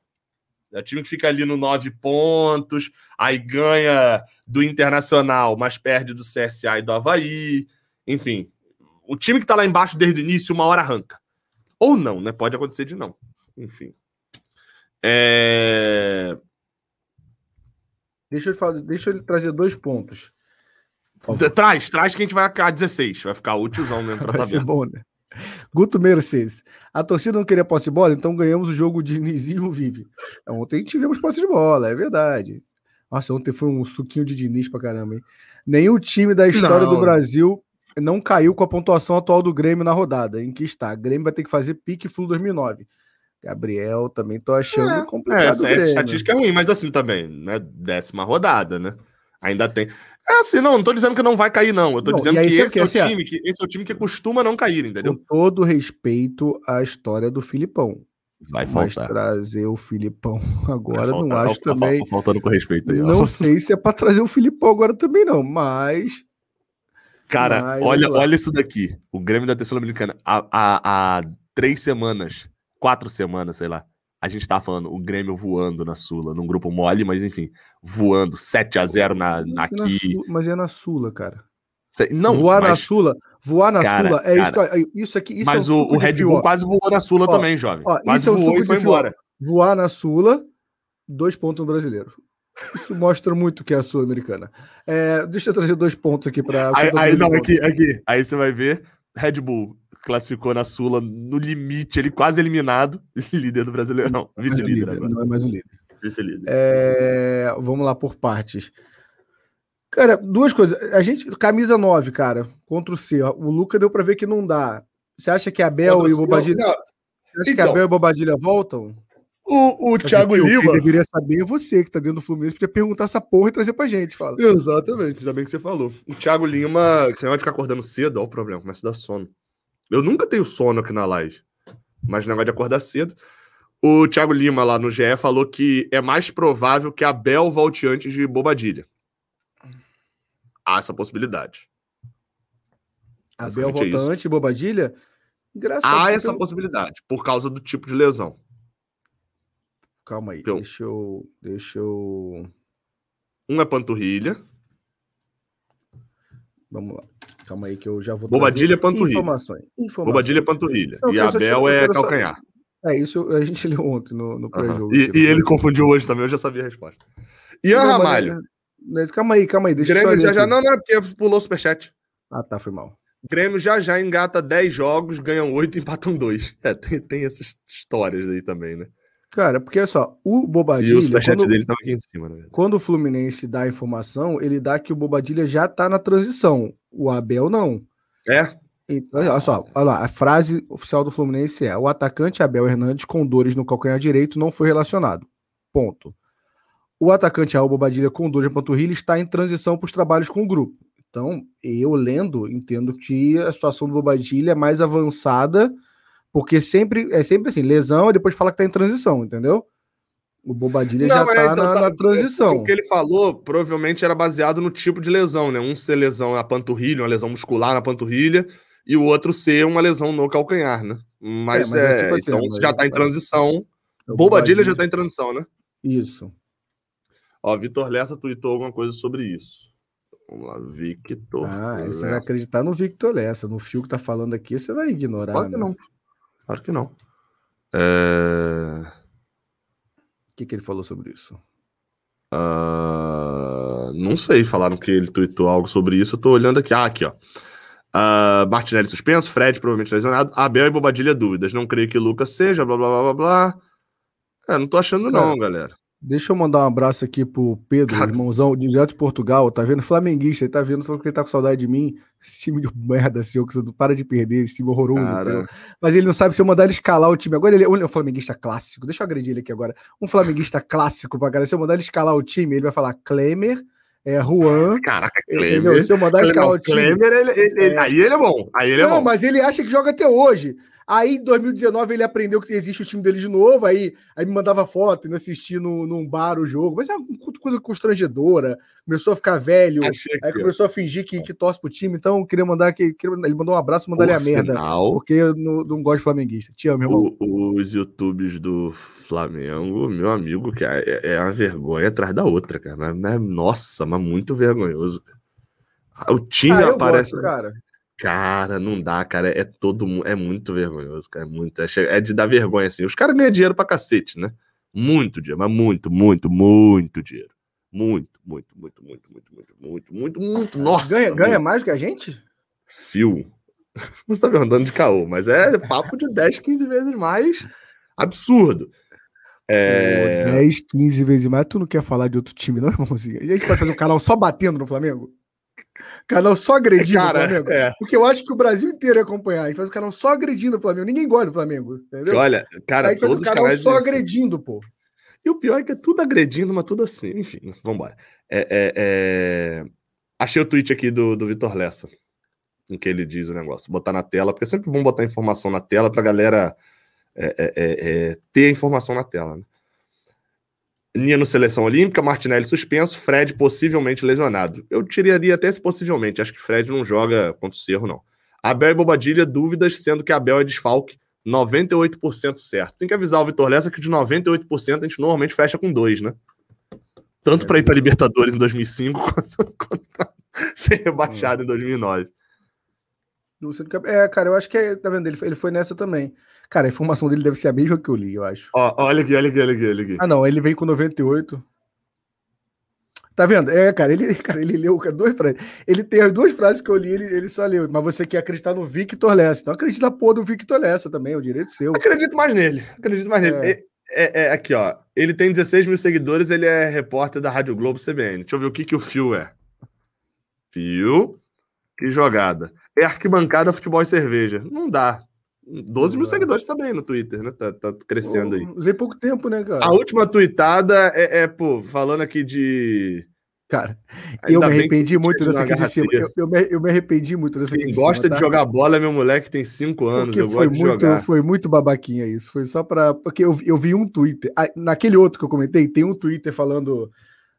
É o time que fica ali no nove pontos, aí ganha do Internacional, mas perde do CSA e do Havaí. Enfim, o time que tá lá embaixo desde o início, uma hora arranca. Ou não, né? Pode acontecer de não. Enfim. É... Deixa eu, falar, deixa eu trazer dois pontos. Traz, traz que a gente vai ficar 16. Vai ficar útilzão mesmo pra Vai ser bom, né? Guto Mercedes. A torcida não queria posse de bola, então ganhamos o jogo de Dinizinho vive. Ontem tivemos posse de bola, é verdade. Nossa, ontem foi um suquinho de Diniz pra caramba, hein? Nenhum time da história Não. do Brasil não caiu com a pontuação atual do Grêmio na rodada, em que está. Grêmio vai ter que fazer pique Flu 2009. Gabriel, também tô achando É, complicado. É, essa, essa Grêmio. estatística é ruim, mas assim também, né? Décima rodada, né? Ainda tem. É assim, não, não tô dizendo que não vai cair, não. Eu tô Não, dizendo que esse é, o assim, time que esse é o time que costuma não cair, Com entendeu? todo respeito à história do Filipão. Vai Mas trazer o Filipão agora Vai não faltar, acho tá- tá também. faltando com respeito aí, ó. Não sei se é para trazer o Filipão agora também, não. Mas Cara, Mas, olha, lá. olha isso daqui. O Grêmio da Terceira Americana. Há, há, há três semanas, quatro semanas, sei lá. A gente tava falando o Grêmio voando na Sula, num grupo mole, mas enfim, voando 7 a 0 na, na Mas é na aqui. Mas é na Sula, cara. Sei- Não, voar na mas, Sula, voar na Cara, Sula é isso, cara. que- isso aqui. Isso mas é o, o Red Bull quase voou na Sula Ó, também, jovem. ó, quase isso é o voou suco e foi embora. Voar na Sula, dois pontos no brasileiro. Isso mostra muito que é a Sul-Americana. É, deixa eu trazer dois pontos aqui para. Aí, aí, não, aqui, aqui. Aí você vai ver, Red Bull classificou na Sula no limite, ele quase eliminado, líder do Brasileirão. Vice-líder agora. Não é mais o líder. Vice-líder. É, vamos lá por partes. Cara, duas coisas. A gente, camisa 9, cara, contra o C. O Luca deu pra ver que não dá. Você acha que Abel Contra e o o Bobadilha, não. você acha que Então. Abel e Bobadilha voltam? O, o Thiago Quem Lima. deveria saber é você que tá dentro do Fluminense, podia perguntar essa porra e trazer pra gente. Fala. Exatamente, ainda bem que você falou. O Thiago Lima, negócio de ficar acordando cedo, ó o problema, começa a dar sono. Eu nunca tenho sono aqui na live, mas negócio de acordar cedo. O Thiago Lima lá no GE falou que é mais provável que a Bel volte antes de Bobadilha. Há essa possibilidade. Abel basicamente volta é antes, Bobadilha? Engraçado. Há essa eu- possibilidade, por causa do tipo de lesão. Calma aí, Então. deixa eu. Deixa eu. Um é panturrilha, Vamos lá. Calma aí, que eu já vou. Bobadilha é panturrilha. Informações. Informações. Bobadilha é panturrilha. Não, e Abel é quero só- calcanhar. É, isso a gente leu ontem no, no pré-jogo. E, e ele confundiu hoje também, eu já sabia a resposta. Ian Não, Ramalho. mas Calma aí, calma aí. Deixa Grêmio já já. Não, não, é porque pulou o superchat. Ah, tá, foi mal. Grêmio já já engata 10 jogos, ganham 8 empatam 2. É, tem, tem essas histórias aí também, né? Cara, porque olha só, o E Bobadilha, o superchat quando, dele tava aqui em cima, né? quando o Fluminense dá a informação, ele dá que o Bobadilha já tá na transição. O Abel não. É? Então, olha só, olha lá, a frase oficial do Fluminense é: o atacante Abel Hernandes com dores no calcanhar direito não foi relacionado. Ponto. O atacante Raul Bobadilha com dores na panturrilha está em transição para os trabalhos com o grupo. Então, eu lendo, entendo que a situação do Bobadilha é mais avançada, porque sempre é sempre assim, lesão e depois fala que está em transição, entendeu? O Bobadilha já Não, é, então na, tá- na transição. O que ele falou provavelmente era baseado no tipo de lesão, né? Um ser lesão na panturrilha, uma lesão muscular na panturrilha, e o outro ser uma lesão no calcanhar, né? Mas, É, mas é é, tipo assim, então mas se já é- tá em transição. O Bobadilha já tá em transição, né? Isso. Ó, Vitor Lessa tweetou alguma coisa sobre isso. Vamos lá, Victor. Ah, aí você Lessa. vai acreditar no Victor Lessa. No fio que tá falando aqui, você vai ignorar. Claro que né? não. Claro que não. É... O que, que ele falou sobre isso? ah, não sei, falaram que ele tweetou algo sobre isso. Eu tô olhando aqui. Ah, aqui, ó. Ah, Martinelli suspenso, Fred provavelmente lesionado, Abel e Bobadilha dúvidas. Não creio que Lucas seja, blá blá blá blá blá. É, não tô achando não, galera. Deixa eu mandar um abraço aqui pro Pedro, Cara. irmãozão, direto de Portugal. Tá vendo? Flamenguista, ele tá vendo, só que ele tá com saudade de mim. Esse time de merda, seu, que você não para de perder, esse time horroroso. Cara. Mas ele não sabe se eu mandar ele escalar o time. Agora ele é um flamenguista clássico. Deixa eu agredir ele aqui agora. Um flamenguista clássico pra galera. Se eu mandar ele escalar o time, ele vai falar Klemer, é, Juan. Caraca, Entendeu? Klemer. Se eu mandar ele escalar o time. Klemer, ele- ele- ele- É. aí ele é bom. Aí ele é não, bom. mas ele acha que joga até hoje. Aí, em 2019, ele aprendeu que existe o time dele de novo. Aí, aí me mandava foto, indo assistir no, num bar o jogo. Mas é uma coisa constrangedora. Começou a ficar velho. Achei Aí ó. começou a fingir que, que torce pro time. Então, eu queria mandar que. ele mandou um abraço, mandar ele a merda. sinal, Porque eu não, não gosto de flamenguista. Te amo, irmão. o- os YouTubes do Flamengo, meu amigo, que é, é uma vergonha atrás da outra, cara. Mas- mas, nossa, mas muito vergonhoso. O time Ah, aparece. gosto, cara. Cara, não dá, cara. É todo mundo. É muito vergonhoso, cara. É, muito, é, de dar vergonha, assim. Os caras ganham dinheiro pra cacete, né? Muito dinheiro, mas muito, muito, muito dinheiro. Muito, muito, muito, muito, muito, muito, muito, muito, muito. Nossa! Ganha, ganha mais que a gente? Fio. Você tá andando de caô, mas é papo de 10, 15 vezes mais absurdo. É... 10, 15 vezes mais. Tu não quer falar de outro time, não, irmãozinho? A gente pode fazer um canal só batendo no Flamengo? Canal só agredindo Cara, o Flamengo. É. Porque eu acho que o Brasil inteiro ia acompanhar. A gente faz um canal só agredindo o Flamengo. Ninguém gosta do Flamengo. Entendeu? olha, cara, Aí todos um canal só agredindo, pô. E o pior é que é tudo agredindo, mas tudo assim. Enfim, vambora. É, é, é... Achei o tweet aqui do, do Vitor Lessa, em que ele diz o negócio. Botar na tela, porque é sempre bom botar informação na tela pra galera é, é, é, ter a informação na tela. Né? Nino seleção olímpica, Martinelli suspenso, Fred possivelmente lesionado. Eu tiraria até esse possivelmente, acho que Fred não joga contra o Cerro, não. Abel e Bobadilha, dúvidas, sendo que Abel é desfalque, 98% certo. Tem que avisar o Vitor Lessa que de 98% a gente normalmente fecha com dois, né? Tanto para ir para Libertadores em 2005 quanto, quanto para ser rebaixado em 2009. É, cara, eu acho que é, tá vendo? Ele, ele foi nessa também. Cara, a informação dele deve ser a mesma que eu li, eu acho. Ó, olha aqui, olha aqui, olha aqui, olha aqui. Ah, não, ele veio com 98. Tá vendo? É, cara, ele, cara, ele leu duas frases. Ele tem as duas frases que eu li, ele, ele só leu. Mas você quer acreditar no Victor Lessa. Então acredita na porra do Victor Lessa também, é o direito seu. Acredito mais nele. Acredito mais nele. É. É, é, aqui, ó. Ele tem 16 mil seguidores, ele é repórter da Rádio Globo CBN. Deixa eu ver o que, que o Fio é. Fio. Que jogada. É arquibancada, futebol e cerveja. Não dá. 12 mil seguidores também no Twitter, né? Tá, tá crescendo aí. Usei pouco tempo, né, cara? A última tweetada é, é pô, falando aqui de. Cara, eu me arrependi muito dessa aqui de cima. Eu, me, arrependi muito dessa Quem aqui de cima. gosta de tá? jogar bola é meu moleque, tem 5 anos. Porque eu foi gosto muito, de jogar. Foi muito babaquinha isso. Foi só pra. Porque eu, eu vi um Twitter. Naquele outro que eu comentei, tem um Twitter falando.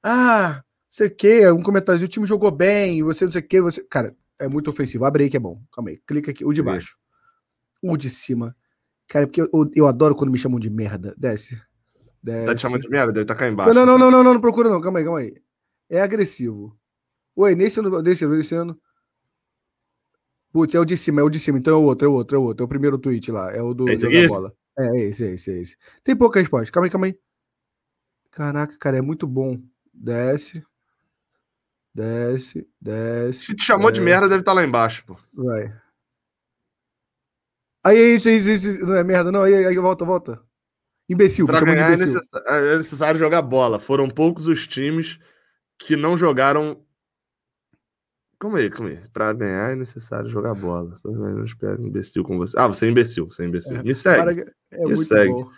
Ah, sei o quê, um comentário. O time jogou bem, você não sei o quê. Você... Cara, é muito ofensivo. Abre aí que é bom. Calma aí. Clica aqui. O de baixo. O de cima. Cara, porque eu, eu adoro quando me chamam de merda. Desce. Desce. Tá te chamando de merda? Deve estar tá cá embaixo. Não, não, não, não, não, não, procura não. Calma aí, calma aí. É agressivo. Oi, nesse ano, desse ano, desse ano. Putz, é o de cima, é o de cima. Então é o outro, é o outro, é o outro. É o primeiro tweet lá. É o do, é da bola. É, é esse, é esse, é esse. Tem pouca resposta. Calma aí, calma aí. Caraca, cara, é muito bom. Desce. Desce, desce. Se te chamou desce. de merda, deve estar tá lá embaixo, pô. Vai. Aí, isso, isso, isso, não é merda, não. Aí, aí, volta, volta. Imbecil, pra ganhar é imbecil. É, necessário jogar bola. Foram poucos os times que não jogaram. Calma aí, calma aí. Pra ganhar é necessário jogar bola. Eu espero imbecil com você. Ah, você é imbecil, você é imbecil. É, Me segue. É Me segue. Bom.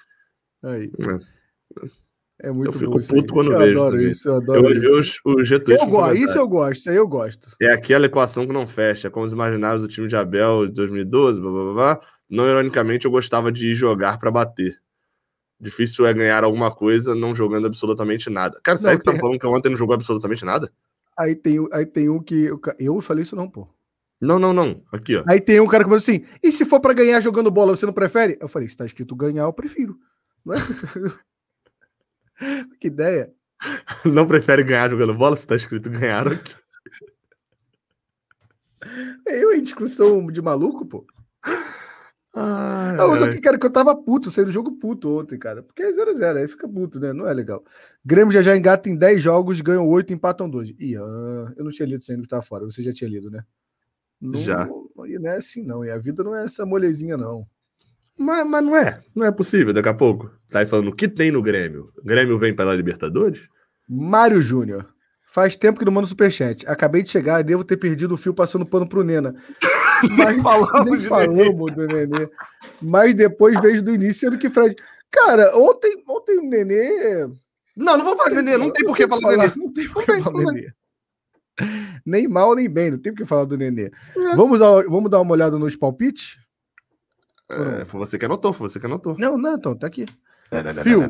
Aí. É. É muito eu fico puto quando eu vejo. Adoro isso, eu adoro eu, isso. Eu, os eu gosto, isso eu gosto, isso aí eu gosto. É aquela equação que não fecha. Como os imaginários do time de Abel de 2012, blá, blá, blá, blá. Não ironicamente, eu gostava de jogar para bater. Difícil é ganhar alguma coisa não jogando absolutamente nada. Cara, sério que tá falando que ontem não jogou absolutamente nada? Aí tem, aí tem um que. Eu falei isso não, pô. Não, não, não. Aqui, ó. Aí tem um cara que falou assim: e se for para ganhar jogando bola, você não prefere? Eu falei: se tá escrito ganhar, eu prefiro. Não é? que ideia. Não prefere ganhar jogando bola se tá escrito ganhar aqui. É eu em discussão de maluco, pô. Ah, eu, que, cara, que eu tava puto, saindo do jogo puto ontem, cara. Porque é 0x0, aí fica puto, né? Não é legal. Grêmio já já engata em 10 jogos, ganham 8, empatam 2. Ih, ah, eu não tinha lido sendo que tá fora. Você já tinha lido, né? Não, já. E não é assim, não. E a vida não é essa molezinha, não. Mas, mas não é. Não é possível daqui a pouco. Tá aí falando o que tem no Grêmio. O Grêmio vem pela Libertadores? Mário Júnior. Faz tempo que não manda superchat. Acabei de chegar e devo ter perdido o fio passando pano pro Nena. Mas falamos, falamos do Nenê. Mas depois vejo do início, sendo que Fred. Cara, ontem, ontem o Nenê. Não, não vou falar do Nenê, não tem por que falar do Nenê. Não tem por que falar do Nenê. Nem mal, nem bem, não tem por que falar do Nenê. É. Vamos, dar, vamos dar uma olhada nos palpites? É, foi você que anotou, foi você que anotou. Não, não, então, tá aqui. Fio.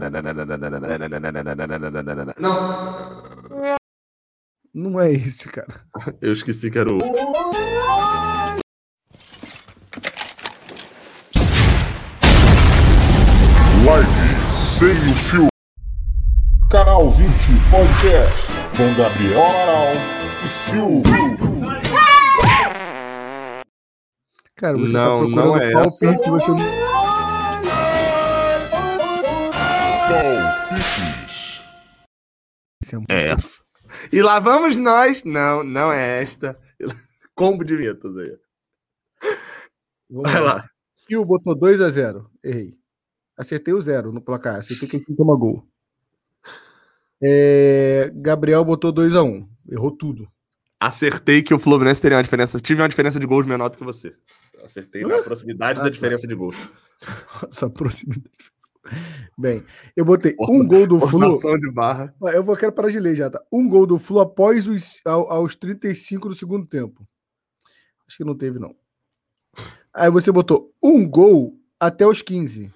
Não. Não é esse, cara. Eu esqueci que era o. sem o fio. Canal 20 Podcast com Gabriel Amaral e Fio. Cara, você Não, tá procurando não é palpite, você não. Palpites. É É essa. E lá vamos nós. Não, não é esta. Combo de vinhetas aí. Vamos Vai lá. lá. Gil botou 2x0. Errei. Acertei o zero no placar. Acertei que quem toma gol. É, Gabriel botou 2x1. Errou tudo. Acertei que o Fluminense teria uma diferença. Tive uma diferença de gols menor do que você. Acertei na proximidade Ah, da tá. diferença de gols. Essa proximidade. Bem, eu botei um gol do Flu. De barra. Ó, Eu vou quero parar de ler já, tá? Um gol do Flu após os ao- aos 35 do segundo tempo. Acho que não teve, não. Aí você botou um gol até os 15.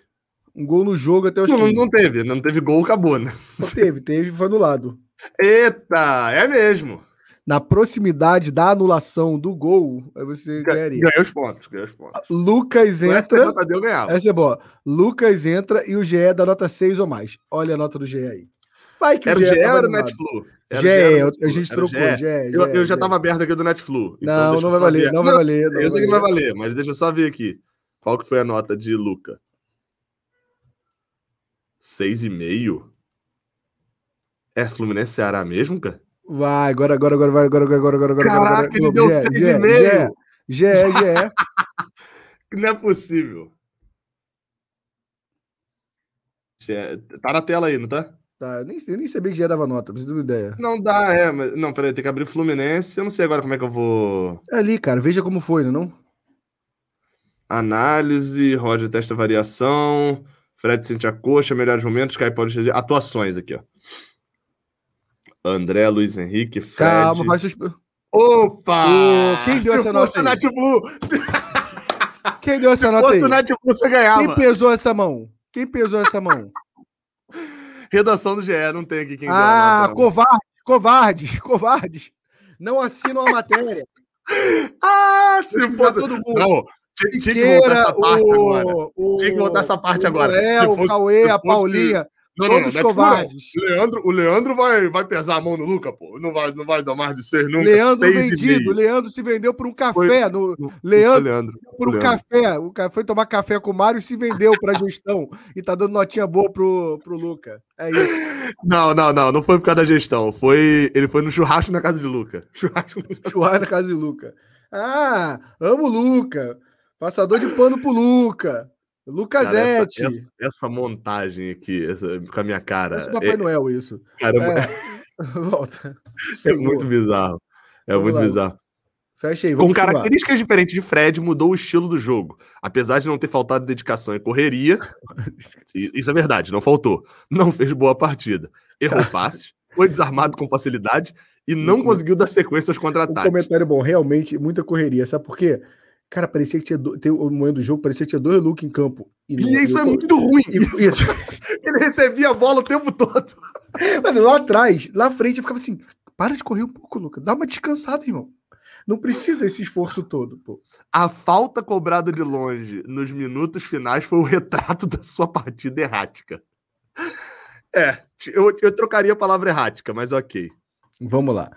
Um gol no jogo até os Não, 15. não teve. Não teve gol, acabou, né? Não teve, teve, foi anulado. Eita, é mesmo. Na proximidade da anulação do gol, aí você ganharia. Ganhou os pontos, ganhou os pontos. Lucas o entra. Deu, ganhava. Essa é boa. Lucas entra e o GE dá nota 6 ou mais. Olha a nota do GE aí. Vai que Era o GE ou era o. Netflu? Era o GE, GE a gente trocou. GE. GE, Eu, eu GE, já GE. tava aberto aqui do Netflu. então Não, não vai valer, ver. não vai valer. não Eu sei que vai vai valer, mas deixa eu só ver aqui. Qual que foi a nota de Luca? 6,5? É Fluminense Ceará mesmo, cara? Vai, agora, agora, agora, vai, agora, agora, agora, agora, agora. Caraca, agora. ele deu GE, seis GE, e meio. GE, GE. Não é possível. Tá na tela aí, não tá? Tá, eu nem, eu nem sabia que GE dava nota, você ter uma ideia. Não dá, é. Mas... Não, peraí, tem que abrir Fluminense. Eu não sei agora como é que eu vou. É ali, cara, veja como foi, não? é não? Análise, Roger testa variação, Fred sente a coxa, melhores momentos, Caio pode atuações aqui, ó. André, Luiz Henrique, Fred. Calma, faz seus... Opa! Quem deu Se essa nota aí? Blue, se Quem deu essa nota fosse aí? Blue, você ganhava. Quem pesou essa mão? Quem pesou essa mão? Redação do GE, não tem aqui quem deu a ah, nota, covarde, covardes, covardes. Não assinam a matéria. Ah, se fosse... todo mundo. Não, tinha, tinha que voltar essa parte o, agora. o, Tinha que voltar essa parte o agora. Se o fosse- Cauê, a Paulinha, Não, não, não, Blue não. covardes. O Leandro, o Leandro vai, vai pesar a mão no Luca, pô. Não vai, não vai dar mais de seis nunca. Leandro vendido. Leandro se vendeu por um café. Foi- No, Leandro- Leandro. por um Leandro. café. O cara foi tomar café com o Mário e se vendeu para gestão. e tá dando notinha boa pro, pro Luca. É isso. Não, não, não. Não foi por causa da gestão. Foi, ele foi no churrasco na casa de Luca. Churrasco no... Churrasco na casa de Luca. Ah, amo o Luca. Passador de pano pro Luca. Cara, Lucasete. essa, essa, essa montagem aqui, essa, com a minha cara. Parece Papai É, Noel, isso. caramba, É. Volta. é muito bizarro. É Vamos muito lá. bizarro. Fecha aí, Com características diferentes de Fred, mudou o estilo do jogo. Apesar de não ter faltado dedicação e correria, isso é verdade, não faltou. Não fez boa partida. Errou passes, foi desarmado com facilidade e não Uhum. conseguiu dar sequência aos Um contra-ataques. comentário bom, realmente, muita correria. Sabe por quê? Cara, parecia que tinha. Do... Tem o momento do jogo, parecia que tinha dois Luke em campo. não- E isso eu é muito ruim. E- Isso. Ele recebia a bola o tempo todo. Mano, lá atrás, lá frente, eu ficava assim: para de correr um pouco, Luca. Dá uma descansada, irmão. Não precisa esse esforço todo, pô. A falta cobrada de longe nos minutos finais foi o retrato da sua partida errática. É, eu, eu trocaria a palavra errática, mas ok. Vamos lá.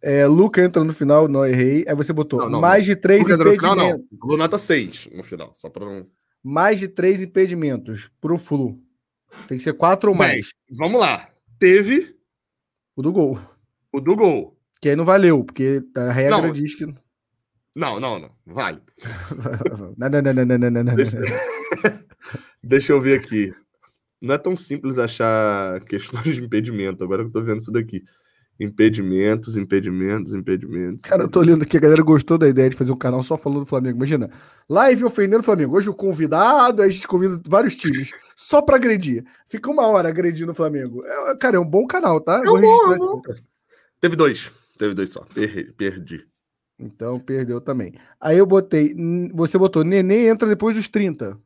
É, Luca entra no final, não errei. Aí você botou Não, não, mais de três Porque no final, impedimentos. não. Falou nota 6 no final, só pra não. Mais de três impedimentos pro Flu. Tem que ser quatro ou Bem. mais. Vamos lá. Teve O do gol. o do gol. Que aí não valeu, porque a regra Não. diz que. Não, não, não. Vale. Não, não, não, não, não, não, não, não. Deixa, Deixa eu ver aqui. Não é tão simples achar questões de impedimento. Agora que eu tô vendo isso daqui. Impedimentos, impedimentos, impedimentos. Cara, eu tô olhando aqui, a galera gostou da ideia de fazer um canal só falando do Flamengo. Imagina, live ofendendo o Flamengo. Hoje o convidado, aí a gente convida vários times, só pra agredir. Fica uma hora agredindo o Flamengo. É, cara, é um bom canal, tá? É um bom, é. Teve dois. Teve dois só. Perdi. perdi. Então perdeu também. Aí eu botei, você botou, Nenê entra depois dos 30.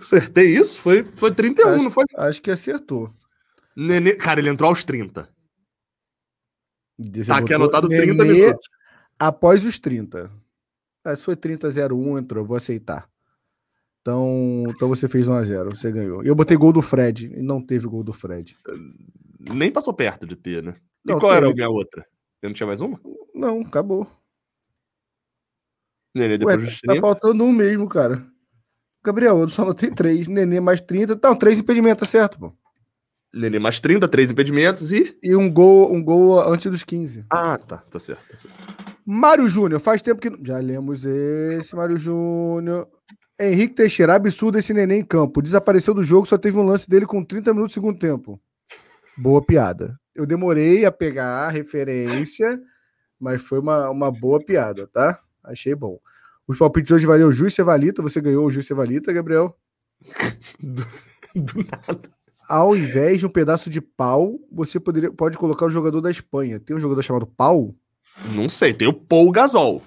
Acertei isso? Foi, foi 31, Acho- não foi? Acho que acertou. Nenê... Cara, ele entrou aos 30. Tá aqui anotado 30 Nenê minutos. Após os 30. Ah, se foi 30-01, entrou, vou aceitar. Então, então você fez 1x0, você ganhou. E eu botei gol do Fred, e não teve gol do Fred. Nem passou perto de ter, né? E Não, qual era a teve. minha outra? Eu não tinha mais uma? Não, acabou. Nenê Ué, depois dos tá 30. faltando um mesmo, cara. Gabriel, eu só anotei três. Nenê mais 30. Não, três impedimentos, tá certo, pô. Nenê mais 30, três impedimentos e. E um gol, um gol antes dos 15. Ah, tá. Tá certo. Tá certo. Mário Júnior, faz tempo que. Já lemos esse, Mário Júnior. Henrique Teixeira, absurdo esse neném em campo. Desapareceu do jogo, só teve um lance dele com 30 minutos do segundo tempo. Boa piada. Eu demorei a pegar a referência, mas foi uma, uma boa piada, tá? Achei bom. Os palpites hoje valeu o Juiz Cevalita. Você ganhou o Juiz Cevalita, Gabriel. Do, do nada. Ao invés de um pedaço de pau, você poderia, pode colocar o jogador da Espanha. Tem um jogador chamado Pau? Não sei, tem o Paul Gasol.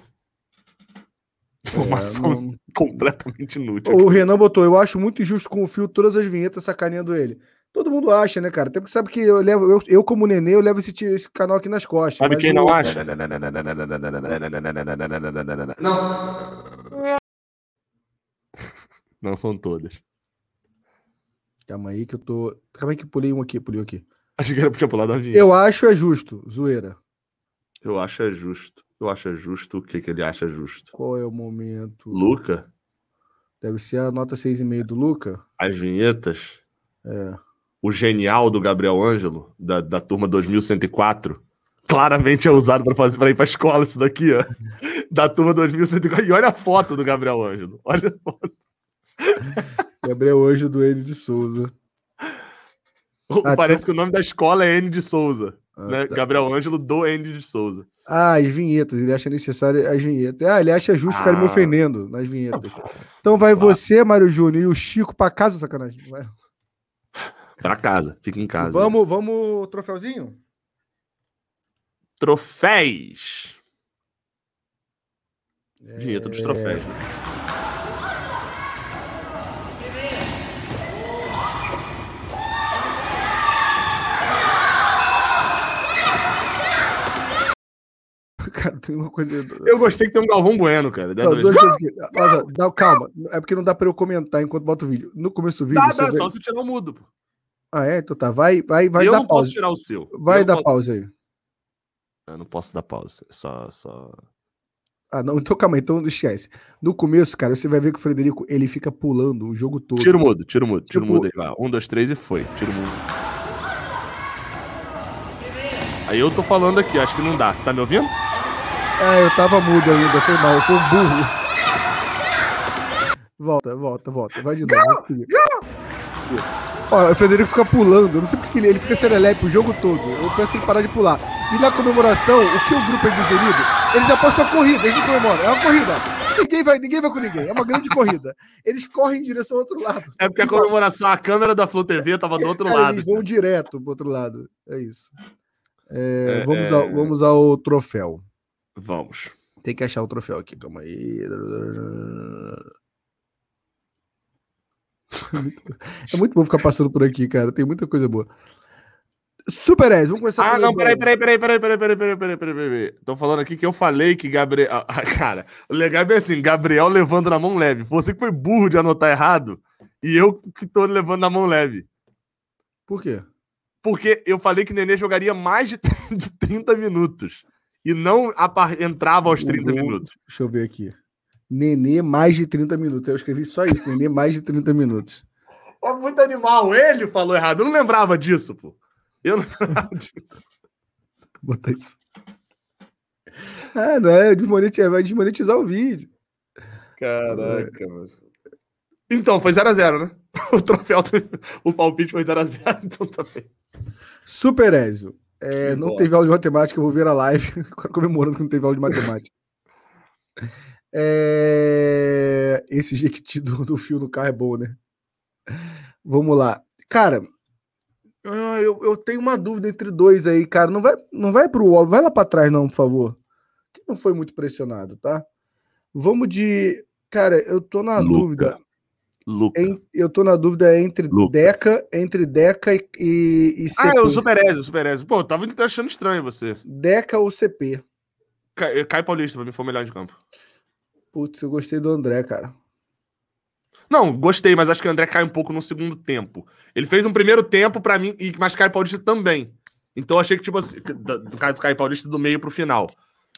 Informação É, não- completamente inútil. O Renan botou, eu acho muito injusto com o fio todas as vinhetas sacaneando ele. Todo mundo acha, né, cara? Até porque sabe que eu levo, eu, eu como nenê, eu levo esse, esse canal aqui nas costas. Sabe quem não acha? Não são todas. Calma aí que eu tô. Calma aí que eu pulei um aqui, pulei um aqui. Acho que era pra pular da vinheta. Eu acho é justo, zoeira. Eu acho é justo. Eu acho é justo. O que, que ele acha justo? Qual é o momento? Luca, Deve ser a nota 6,5 do Luca. as vinhetas, É. o genial do Gabriel Ângelo, da, da turma 2104, claramente é usado para fazer para ir pra escola isso daqui, ó. Da turma 2104. E olha a foto do Gabriel Ângelo. Olha a foto. Gabriel Anjo do N de Souza. Ah, Parece que o nome da escola é N de Souza. Ah, né? tá. Gabriel Ângelo do N de Souza. Ah, as vinhetas. Ele acha necessário as vinhetas. Ah, ele acha justo ficar me Ah. ofendendo nas vinhetas. Então vai você, Mário Júnior, e o Chico pra casa, sacanagem. Vai. Pra casa, fica em casa. Vamos, vamos, troféuzinho? Troféis. É. Vinheta dos troféus. Cara, tem uma coisa. Eu gostei que tem um Galvão Bueno, cara. Não. Olha, dá- calma, é porque não dá pra eu comentar enquanto boto o vídeo. No começo do vídeo. Dá, dá, vê- só se tirar o mudo. pô. Ah, é? Então tá. Vai, vai, vai eu dar não pausa. posso tirar o seu. Vai eu dar posso- pausa aí. Eu não posso dar pausa. Só, só. Ah, não, então calma então esquece. No começo, cara, você vai ver que o Frederico ele fica pulando o jogo todo. Tira o mudo, tira o mudo, tira o Tipo- mudo aí. Vai. Um, dois, três e foi. Tira o mudo. Aí eu tô falando aqui, acho que não dá. Você tá me ouvindo? É, eu tava mudo ainda, foi mal, eu fui um burro. Volta, volta, volta. Vai de novo. Ó, o Frederico fica pulando, eu não sei porque ele, ele fica serelepe o jogo todo. Eu peço pra ele parar de pular. E na comemoração, o que o grupo é desvenido, eles apostam a corrida, eles não comemoram. É uma corrida. Ninguém vai, ninguém vai com ninguém. É uma grande corrida. Eles correm em direção ao outro lado. É porque a comemoração, a câmera da Flow TV tava do outro Cara, lado. Eles vão direto pro outro lado. É isso. É, É, vamos, é. Ao, vamos ao troféu. Vamos. Tem que achar o troféu aqui, calma aí. É muito bom ficar passando por aqui, cara. Tem muita coisa boa. Super S, vamos começar Ah, não, peraí, peraí, peraí, peraí, peraí, peraí, peraí, peraí, peraí, peraí. Tô falando aqui que eu falei que Gabriel. Ah, cara, o legal é bem assim: Gabriel levando na mão leve. Você que foi burro de anotar errado e eu que tô levando na mão leve. Por quê? Porque eu falei que Nenê jogaria mais de 30 minutos e não entrava aos 30 Uhum. minutos. Deixa eu ver aqui. Nenê, mais de 30 minutos. Eu escrevi só isso, Nenê, mais de 30 minutos. É muito animal. Ele falou errado. Eu não lembrava disso, pô. Eu não lembrava disso. Vou botar isso. Ah, não é desmonetizar, vai desmonetizar o vídeo. Caraca, mano. Então, foi 0x0, né? O troféu, o palpite foi 0x0, então tá bem. Super Ezio. É, não bosta. teve aula de matemática, eu vou ver a live comemorando que não teve aula de matemática. É, Esse jequiti do, do fio no carro é bom, né? Vamos lá. Cara, ah, eu, eu tenho uma dúvida entre dois aí, cara. Não vai, não vai pro óbvio, vai lá pra trás, não, por favor. Que não foi muito pressionado, tá? Vamos de. Cara, eu tô na Luca. dúvida. Luca. em- eu tô na dúvida entre Luca. Deca, entre Deca e, e, e Ah, é CP. o Super Ezio, o Super Ezio. Pô, eu tava achando estranho você. Deca ou CP? Cai, Cai Paulista, pra mim foi o melhor de campo. Putz, eu gostei do André, cara. Não, gostei, mas acho que o André cai um pouco no segundo tempo. Ele fez um primeiro tempo pra mim, e mas Caio Paulista também. Então eu achei que, tipo assim, no caso do Caio Paulista, do meio pro final.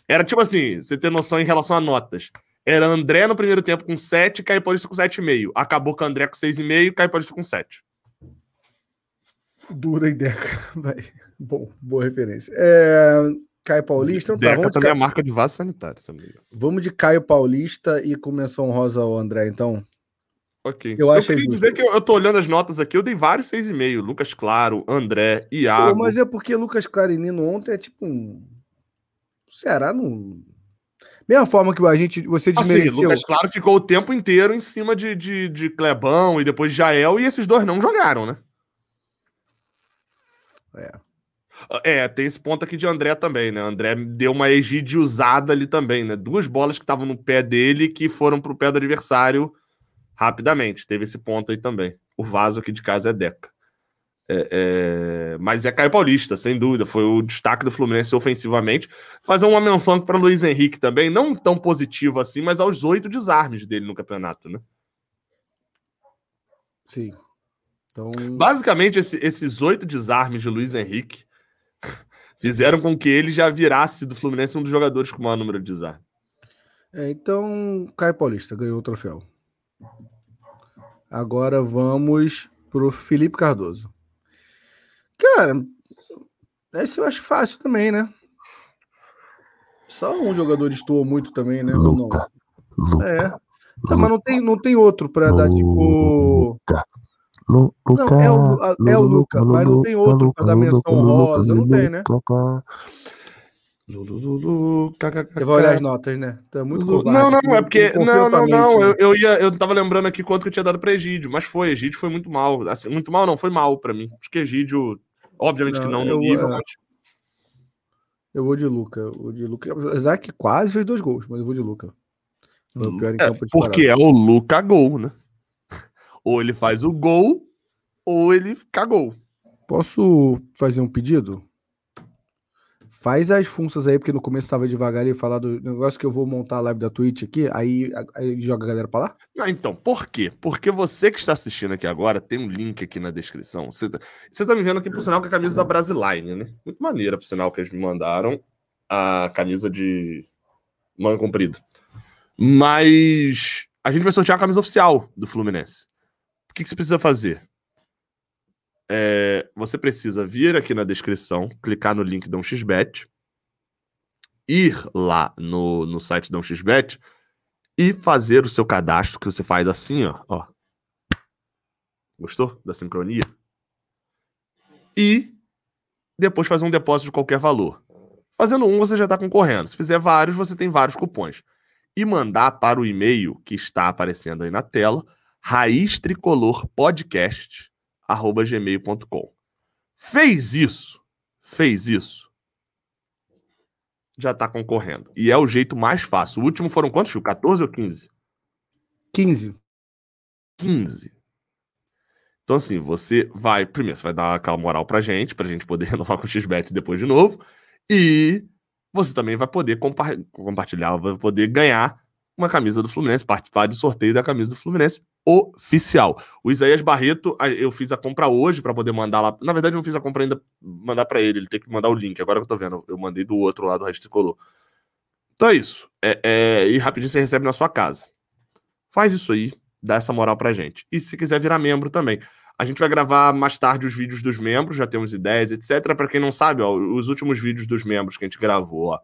Era tipo assim, você ter noção em relação a notas. Era André no primeiro tempo com 7, Caio Paulista com 7,5. Acabou com André com 6,5, Caio Paulista com 7. Dura Deca. Vai. Bom, boa referência. É, Caio Paulista. Então, tá, Deca também Ca... é marca de vaso sanitário. Vamos de Caio Paulista e com menção rosa ao André, então. Ok. Eu, eu queria dizer que eu, eu tô olhando as notas aqui, eu dei vários 6,5. Lucas Claro, André, Iago. Pô, mas é porque Lucas Claro e Nino ontem é tipo um. Será não. Mesma forma que a gente, você desmereceu. Assim, Lucas Claro ficou o tempo inteiro em cima de, de, de Clebão e depois de Jael, e esses dois não jogaram, né? É. É, tem esse ponto aqui de André também, né? André deu uma egide usada ali também, né? Duas bolas que estavam no pé dele que foram pro pé do adversário rapidamente. Teve esse ponto aí também. O vaso aqui de casa é Deca. É, é... Mas é Caio Paulista, sem dúvida. Foi o destaque do Fluminense ofensivamente. Fazer uma menção para Luiz Henrique também, não tão positivo assim, mas aos oito desarmes dele no campeonato, né? Sim. Então... Basicamente, esse, esses oito desarmes de Luiz Henrique fizeram com que ele já virasse do Fluminense um dos jogadores com o maior número de desarmes. É, então, Caio Paulista ganhou o troféu. Agora vamos pro Felipe Cardoso. Cara, esse eu acho fácil também, né? Só um jogador estou muito também, né? Luca, não. Luca, é. Luca, mas não tem, não tem outro para dar tipo. Lu, Luca, não, é o, é o Luca, mas não tem outro para dar menção rosa, não tem, né? Lulu, Você vai olhar as notas, né? Tá muito covarde. Não, não, é porque. Não, não, não. Eu, eu, ia, eu tava lembrando aqui quanto que eu tinha dado pra Egídio, mas foi. Egídio foi muito mal. Assim, muito mal, não, foi mal pra mim. Acho que Egídio, obviamente não, que não no eu, nível, mas. Eu vou de Luca. Vou de Luca. Apesar que quase fez dois gols, mas eu vou de Luca. Foi o pior em é, campo porque é o Luca gol, né? Ou ele faz o gol, ou ele cagou. Posso fazer um pedido? Faz as funções aí, porque no começo estava devagar e falar do negócio que eu vou montar a live da Twitch aqui, aí, aí joga a galera para lá? Não, então, por quê? Porque você que está assistindo aqui agora, tem um link aqui na descrição. Você tá, você tá me vendo aqui, por sinal, com a camisa da Brasiline, né? Muito maneira, por sinal, que eles me mandaram a camisa de manga comprida. Mas a gente vai sortear a camisa oficial do Fluminense. O que, que você precisa fazer? É, você precisa vir aqui na descrição, clicar no link da 1xBet, ir lá no, no site da 1xBet e fazer o seu cadastro, que você faz assim, ó. ó. Gostou da sincronia? E depois fazer um depósito de qualquer valor. Fazendo um, você já está concorrendo. Se fizer vários, você tem vários cupons. E mandar para o e-mail que está aparecendo aí na tela, raiz tricolor podcast gmail.com. Fez isso, fez isso, já está concorrendo. E é o jeito mais fácil. O último foram quantos, Chico? 14 ou 15? 15. 15. Então, assim, você vai. Primeiro, você vai dar aquela moral pra gente, pra gente poder renovar com o XBET depois de novo. E você também vai poder compa compartilhar, vai poder ganhar uma camisa do Fluminense, participar do sorteio da camisa do Fluminense oficial. O Isaías Barreto, eu fiz a compra hoje para poder mandar lá. Na verdade, eu não fiz a compra ainda, mandar para ele, ele tem que mandar o link. Agora que eu tô vendo, eu mandei do outro lado do Resto Então é isso. É, é, e rapidinho você recebe na sua casa. Faz isso aí, dá essa moral pra gente. E se quiser virar membro também. A gente vai gravar mais tarde os vídeos dos membros, já temos ideias, etc. Para quem não sabe, ó, os últimos vídeos dos membros que a gente gravou, ó,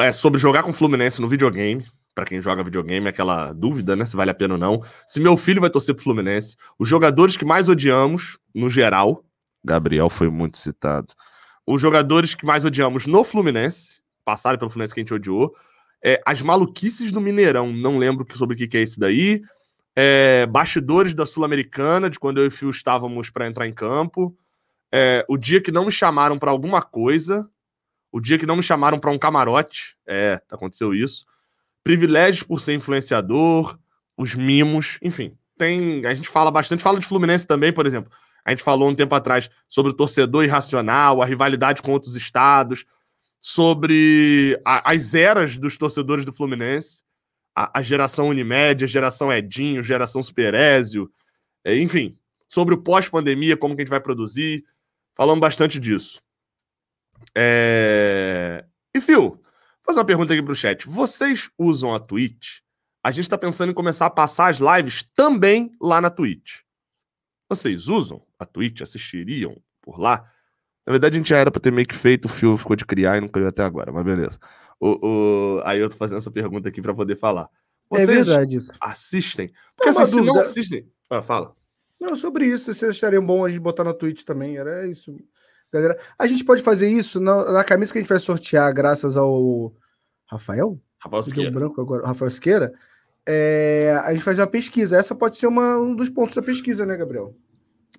é sobre jogar com Fluminense no videogame para quem joga videogame, aquela dúvida, né? Se vale a pena ou não. Se meu filho vai torcer pro Fluminense. Os jogadores que mais odiamos, no geral. Gabriel foi muito citado. Os jogadores que mais odiamos no Fluminense, passaram pelo Fluminense que a gente odiou. É, as maluquices do Mineirão, não lembro sobre o que, que é isso daí. É, bastidores da Sul-Americana, de quando eu e o Fio estávamos para entrar em campo. É, o dia que não me chamaram para alguma coisa. O dia que não me chamaram para um camarote. É, aconteceu isso privilégios por ser influenciador, os mimos, enfim. Tem, a gente fala bastante, fala de Fluminense também, por exemplo. A gente falou um tempo atrás sobre o torcedor irracional, a rivalidade com outros estados, sobre a, as eras dos torcedores do Fluminense, a, a, geração Unimed, a geração Edinho, geração Superézio, é, enfim, sobre o pós-pandemia, como que a gente vai produzir. Falamos bastante disso. É... E, Fio, fazer uma pergunta aqui pro chat. Vocês usam a Twitch? A gente tá pensando em começar a passar as lives também lá na Twitch. Vocês usam a Twitch? Assistiriam por lá? Na verdade, a gente já era pra ter meio que feito, o Fio ficou de criar e não criou até agora, mas beleza. O, o... Aí eu tô fazendo essa pergunta aqui para poder falar. É Vocês é verdade isso. assistem? Porque assim, se não assistem. Ah, fala. Não, sobre isso, vocês achariam bom a gente botar na Twitch também. Era isso. Galera, a gente pode fazer isso na, na camisa que a gente vai sortear, graças ao Rafael? Rafael Siqueira. branco agora, Rafael Siqueira. É, a gente faz uma pesquisa. Essa pode ser uma, um dos pontos da pesquisa, né, Gabriel?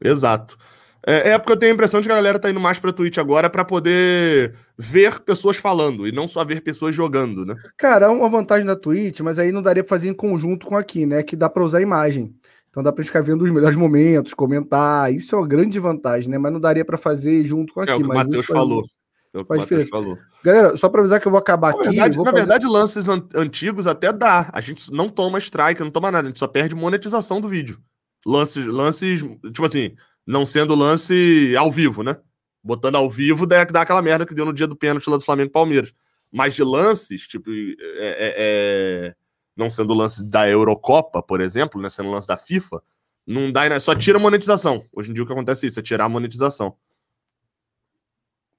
Exato. É, é porque eu tenho a impressão de que a galera tá indo mais pra Twitch agora para poder ver pessoas falando e não só ver pessoas jogando, né? Cara, é uma vantagem da Twitch, mas aí não daria pra fazer em conjunto com aqui, né? Que dá pra usar imagem. Então dá pra ficar vendo os melhores momentos, comentar. Isso é uma grande vantagem, né? Mas não daria para fazer junto com aqui. É o que o Matheus falou. É o que o Matheus falou. Galera, só para avisar que eu vou acabar na aqui. Verdade, na fazer... verdade, lances an antigos até dá. A gente não toma strike, não toma nada. A gente só perde monetização do vídeo. Lances, lances, tipo assim, não sendo lance ao vivo, né? Botando ao vivo dá, dá aquela merda que deu no dia do pênalti lá do Flamengo Palmeiras. Mas de lances, tipo, é, é, é, não sendo lance da Eurocopa, por exemplo, né? Sendo lance da FIFA, não dá, né? só tira a monetização. Hoje em dia o que acontece é isso, é tirar a monetização.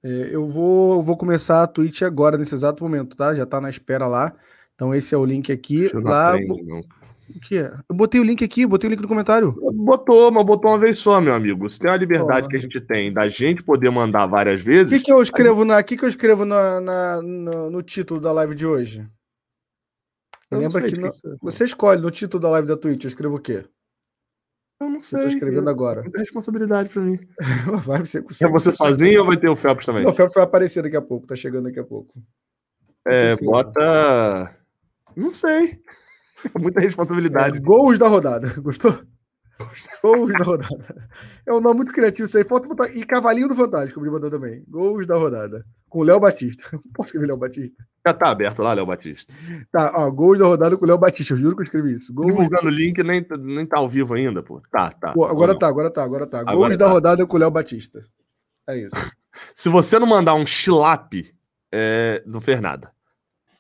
É, eu vou, vou começar a Twitch agora, nesse exato momento, tá? Já tá na espera lá. Então esse é o link aqui. Lá, aprendo, não. O que é? Eu botei o link aqui, botei o link no comentário. Botou, mas botou uma vez só, meu amigo. Se tem a liberdade oh. que a gente tem da gente poder mandar várias vezes. O que, que eu escrevo na, que que eu escrevo na, na no, no, título da live de hoje? Lembra que, no, você escolhe no título da live da Twitch, eu escrevo o quê? Eu não sei. Eu tô escrevendo agora. Muita responsabilidade pra mim. vai ser com É você sozinho ou vai ter o Phelps também? Não, o Phelps vai aparecer daqui a pouco, tá chegando daqui a pouco. É, bota. Não sei. Muita responsabilidade. É, gols da rodada. Gostou? Gols da rodada. É um nome muito criativo isso aí. Falta botar... E Cavalinho do Fantástico, me mandou também. Gols da rodada. Com Léo Batista. Posso escrever Léo Batista? Já tá aberto lá, Léo Batista. Tá, ó, gols da rodada com Léo Batista. Eu juro que eu escrevi isso. Gols... Divulgando o link, nem, nem tá ao vivo ainda, pô. Tá, tá. Pô, agora tá, agora tá, agora tá. Gols agora da tá. rodada com Léo Batista. É isso. Se você não mandar um chilap, é... não fez nada.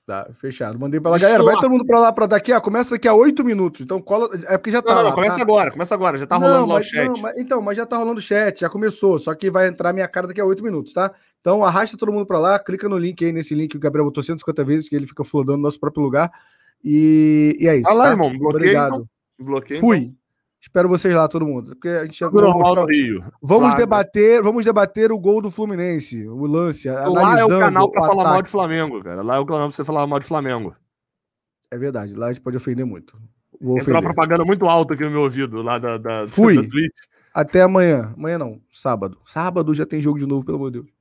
Tá, fechado. Mandei pra lá. Galera, vai todo mundo pra lá pra daqui. Ah, começa daqui a oito minutos. Então cola. É porque já tá. Não, não, lá, começa tá? agora, começa agora. Já tá rolando não, lá o chat. Não, mas, então, mas já tá rolando o chat, já começou. Só que vai entrar minha cara daqui a oito minutos, tá? Então arrasta todo mundo pra lá, clica no link aí, nesse link que o Gabriel botou 150 vezes, que ele fica flodando no nosso próprio lugar. E, e é isso. Ah lá, tá? irmão. Bloqueio, Obrigado. Então. Bloqueio, Fui. Então. Espero vocês lá, todo mundo. Porque a gente já normal no Rio. Vamos debater, vamos debater o gol do Fluminense, o lance. Lá é o canal para falar mal de Flamengo, cara. Lá é o canal para você falar mal de Flamengo. É verdade, lá a gente pode ofender muito. Vou Entrou uma propaganda muito alta aqui no meu ouvido, lá da, da, Fui. Da Até amanhã. Amanhã não, sábado. Sábado já tem jogo de novo, pelo amor de Deus.